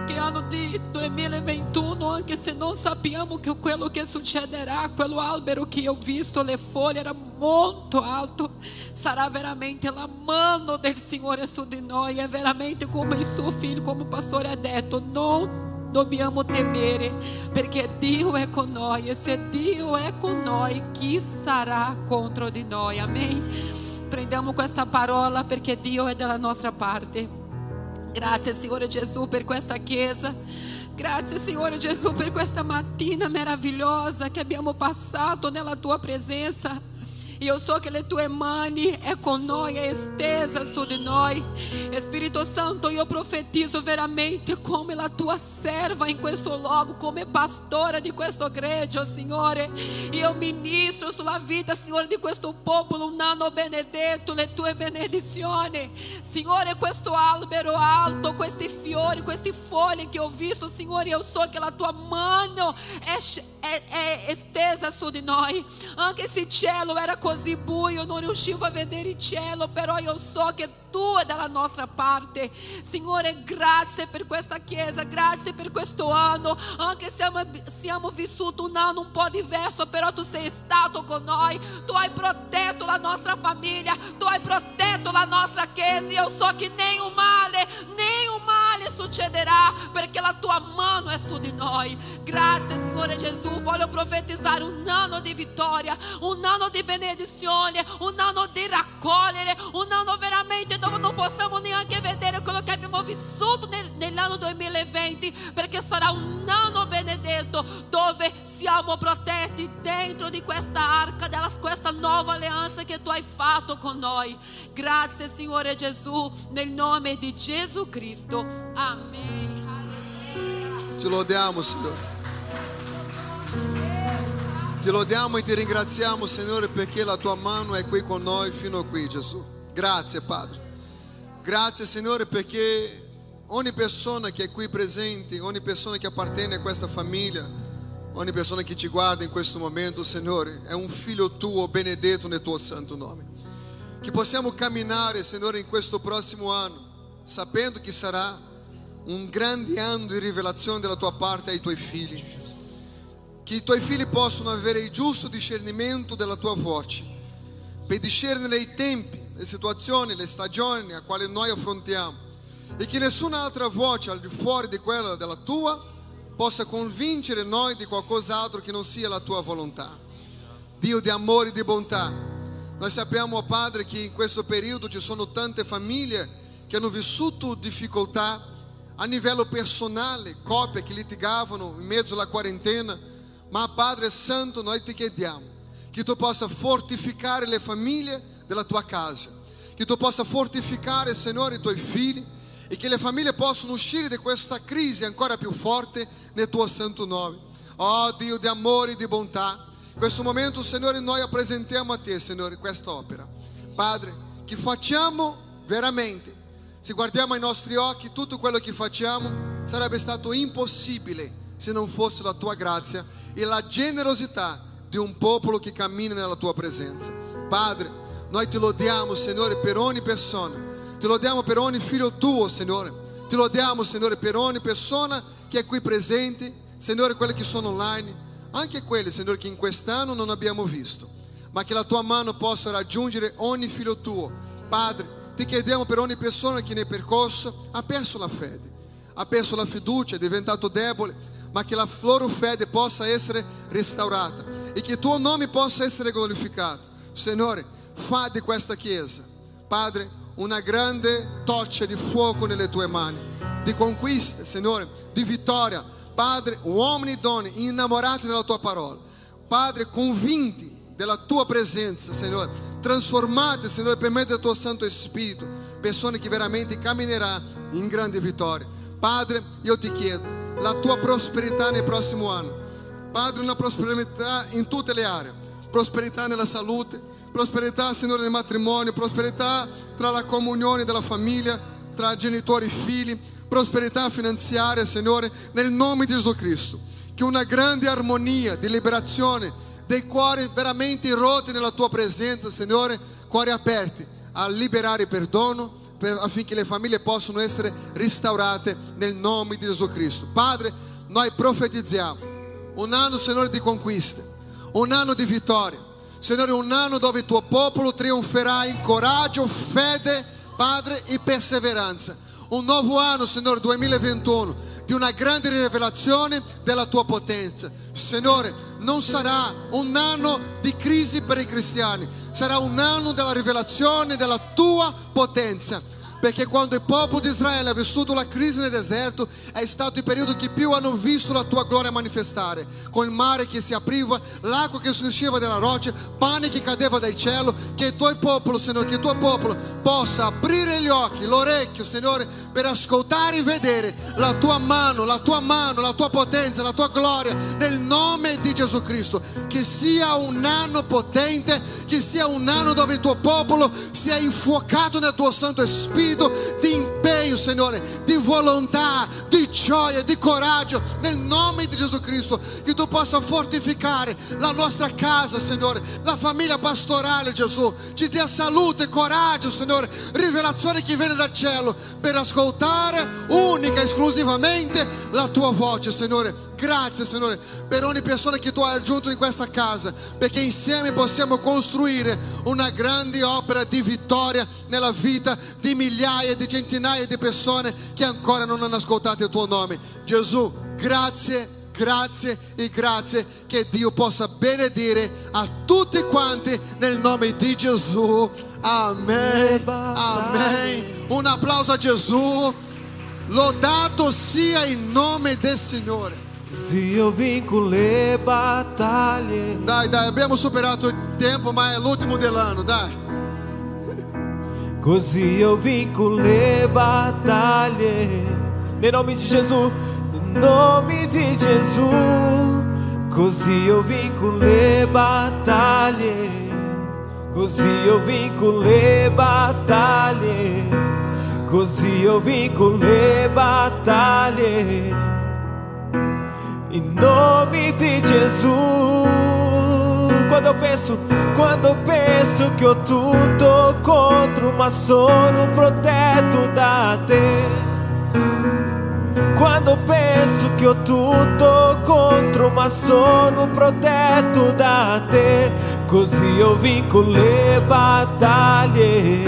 che anno di 2021, anche se non sappiamo che quello che succederà, quello albero che eu visto, le foglie era molto alto, sarà veramente la mano del Signore su di noi, è veramente come il suo figlio, come il pastore ha detto, non dobbiamo temere, perché Dio è con noi e se Dio è con noi, chi sarà contro di noi? Amém? Prendiamo questa parola perché Dio è dalla nostra parte. Grazie Signore Gesù per questa chiesa. Grazie Signore Gesù per questa mattina meravigliosa che abbiamo passato nella tua presenza. Io so che le tue mani è con noi, è estesa su di noi. Spirito Santo, io profetizzo veramente come la tua serva in questo luogo, come pastora di questo greggio, Signore. Io ministro sulla vita, Signore, di questo popolo un anno benedetto, le tue benedizioni. Signore, questo albero alto, questi fiori, questi fogli che ho visto, Signore, io so che la tua mano è estesa su di noi. Anche se il cielo era così buio, non riuscivo a vedere il cielo, però io so che tu è dalla nostra parte. Signore, grazie per questa chiesa, grazie per questo anno. Anche se siamo, vissuto un anno un po' diverso, però tu sei stato con noi. Tu hai protetto la nostra famiglia, tu hai protetto la nostra chiesa. Io so che nenhum male, nenhum male succederà, perché la tua mano è su di noi. Grazie, Signore Gesù. Voglio profetizzare un anno di vittoria, un anno di benedizione, un anno di raccogliere, un anno veramente dove non possiamo neanche vedere quello che abbiamo vissuto nel- nell'anno 2020, perché sarà un anno benedetto dove siamo protetti dentro di questa arca, della questa nuova alleanza che tu hai fatto con noi. Grazie, Signore Gesù, nel nome di Gesù Cristo. Amém. Alleluia. Ti lodiamo, Signore. Ti lodiamo e ti ringraziamo, Signore, perché la tua mano è qui con noi fino a qui, Gesù. Grazie, Padre. Grazie, Signore, perché ogni persona che è qui presente, ogni persona che appartiene a questa famiglia, ogni persona che ci guarda in questo momento, Signore, è un figlio tuo benedetto nel tuo santo nome. Che possiamo camminare, Signore, in questo prossimo anno, sapendo che sarà un grande anno di rivelazione della tua parte ai tuoi figli. Che i tuoi figli possano avere il giusto discernimento della tua voce, per discernere i tempi, le situazioni, le stagioni a quali noi affrontiamo, e che nessuna altra voce al di fuori di quella della tua possa convincere noi di qualcos'altro che non sia la tua volontà. Dio di amore e di bontà, noi sappiamo, oh Padre, che in questo periodo ci sono tante famiglie che hanno vissuto difficoltà a livello personale, coppie che litigavano in mezzo alla quarantena, ma Padre Santo, noi ti chiediamo che tu possa fortificare le famiglie della tua casa, che tu possa fortificare, Signore, i tuoi figli e che le famiglie possano uscire da questa crisi ancora più forte nel tuo santo nome. Oh Dio di amore e di bontà, in questo momento, Signore, noi appresentiamo a te, Signore, questa opera. Padre, che facciamo veramente, se guardiamo ai nostri occhi, tutto quello che facciamo sarebbe stato impossibile se non fosse la tua grazia e la generosità di un popolo che cammina nella tua presenza. Padre, noi ti lodiamo, Signore, per ogni persona. Ti lodiamo per ogni figlio tuo, Signore. Ti lodiamo, Signore, per ogni persona che è qui presente, Signore, quelli che sono online, anche quelli, Signore, che in quest'anno non abbiamo visto, ma che la tua mano possa raggiungere ogni figlio tuo. Padre, ti chiediamo per ogni persona che nel percorso ha perso la fede, ha perso la fiducia, è diventato debole, ma che la loro fede possa essere restaurata e che il tuo nome possa essere glorificato. Signore, fa di questa chiesa, Padre, una grande torcia di fuoco nelle tue mani, di conquiste, Signore, di vittoria. Padre, uomini e donne innamorati della tua parola. Padre, convinti della tua presenza, Signore, trasformate, Signore, per mezzo del tuo Santo Spirito, persone che veramente cammineranno in grande vittoria. Padre, io ti chiedo la tua prosperità nel prossimo anno. Padre, una prosperità in tutte le aree, prosperità nella salute, prosperità, Signore, nel matrimonio, prosperità tra la comunione della famiglia, tra genitori e figli, prosperità finanziaria, Signore, nel nome di Gesù Cristo. Che una grande armonia di liberazione dei cuori veramente rotti nella tua presenza, Signore, cuori aperti a liberare perdono, per- affinché le famiglie possano essere restaurate nel nome di Gesù Cristo. Padre, noi profetizziamo un anno, Signore, di conquiste, un anno di vittoria. Signore, un anno dove il tuo popolo trionferà in coraggio, fede, Padre, e perseveranza. Un nuovo anno, Signore, 2021, di una grande rivelazione della tua potenza. Signore, non sarà un anno di crisi per i cristiani, sarà un anno della rivelazione della tua potenza. Perché quando il popolo di Israele ha vissuto la crisi nel deserto, è stato il periodo che più hanno visto la tua gloria manifestare, con il mare che si apriva, l'acqua che si usciva dalla roccia, pane che cadeva dal cielo, che il tuo popolo, Signore, che il tuo popolo possa aprire gli occhi, l'orecchio, Signore, per ascoltare e vedere la tua mano, la tua mano, la tua potenza, la tua gloria, nel nome di Gesù Cristo. Che sia un anno potente, che sia un anno dove il tuo popolo sia infuocato nel tuo Santo Spirito impegno, Signore, di volontà, di gioia, di coraggio, nel nome di Gesù Cristo, che tu possa fortificare la nostra casa, Signore, la famiglia pastorale, Gesù, ci dia salute, coraggio, Signore, rivelazione che viene dal cielo per ascoltare unica e esclusivamente la tua voce, Signore. Grazie Signore per ogni persona che tu hai aggiunto in questa casa, perché insieme possiamo costruire una grande opera di vittoria nella vita di migliaia, di centinaia di persone che ancora non hanno ascoltato il tuo nome. Gesù, grazie. Grazie e grazie che Dio possa benedire a tutti quanti nel nome di Gesù. Amen. Amen. Un applauso a Gesù. Lodato sia il nome del Signore. Così io vinco le battaglie. Dai, dai, abbiamo superato il tempo, ma è l'ultimo dell'anno, dai. Così io vinco le battaglie. Nel nome di Gesù, nel nome di Gesù. Così io vinco le battaglie. Così io vinco le battaglie. Così io vinco le In nome di Gesù. Quando eu penso, quando eu penso que eu tudo contra, mas sono proteto da te. Quando eu penso que eu tudo contra, mas sono proteto da te. Così eu vinco le battaglie.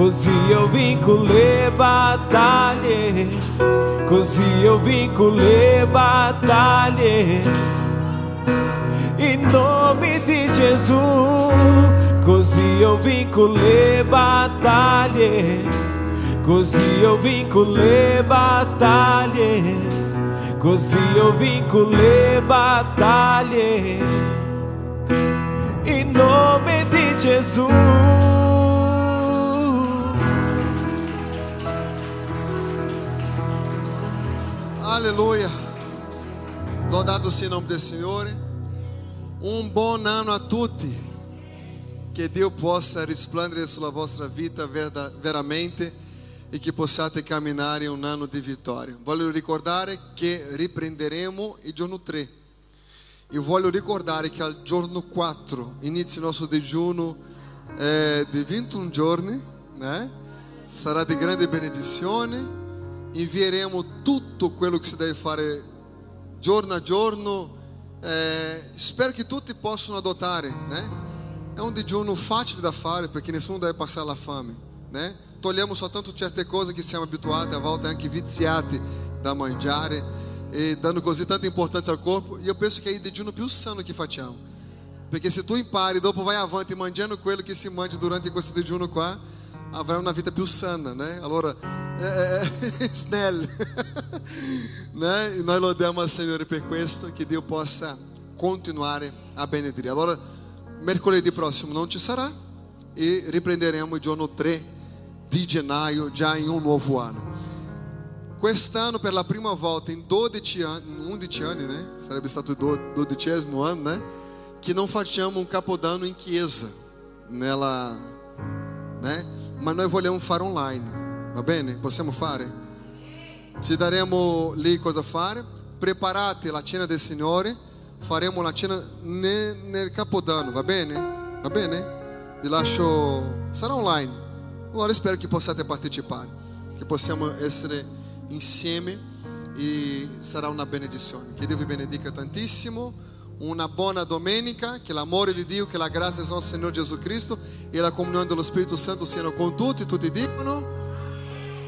Così eu vinco le battaglie. Così eu vinco le battaglie. In nome di Gesù, così eu vinco le battaglie, così eu vinco le battaglie, così eu vinco le battaglie. In nome di Gesù. Aleluia. Lodato sia il nome del Signore. Un buon anno a tutti. Che Dio possa risplendere sulla vostra verda- veramente e che possiate camminare in un anno di vittoria. Voglio ricordare che riprenderemo il giorno 3. E voglio ricordare che al giorno 4 inizia il nostro digiuno eh, di 21 giorni, né? sarà di grande benedizione. Invieremo tutto quello che si deve fare giorno a giorno. Eh, spero che tutti possano adottare. Né? È un digiuno facile da fare perché nessuno deve passare la fame. Né? Togliamo soltanto certe cose che siamo abituati, a volte anche viziati da mangiare e dando così tanta importância al corpo. E eu penso que é o digiuno più sano che facciamo. Perché se tu impari, dopo vai avanti mangiando quello che si mangia durante questo digiuno qua, avrai una vita più sana, né? Allora, é, é, snell, né? E nós lodiamo al Signore per questo, che Dio possa continuare a benedire. Allora, mercoledì prossimo non ci sarà e riprenderemo il giorno 3 di gennaio già in un nuovo anno. Quest'anno per la prima volta in 12 anni, 11 anni, né? Sarebbe stato il do- dodicesimo anno, né? Che non facciamo un capodanno in chiesa, nella, né? Ma noi vogliamo fare online, va bene? Possiamo fare? Ci daremo lì cosa fare. Preparate la cena del Signore, faremo la cena ne- nel capodanno, va bene? Va bene? Vi lascio, sarà online. Allora spero che possiate partecipare, che possiamo essere insieme e sarà una benedizione. Che Dio vi benedica tantissimo. Una buona domenica, che l'amore di Dio, che la grazia del nostro Signore Gesù Cristo e la comunione dello Spirito Santo siano con tutti. Tutti dicono: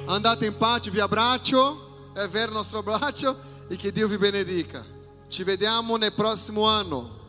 andate in pace, vi abbraccio, è vero il nostro e che Dio vi benedica. Ci vediamo nel prossimo anno.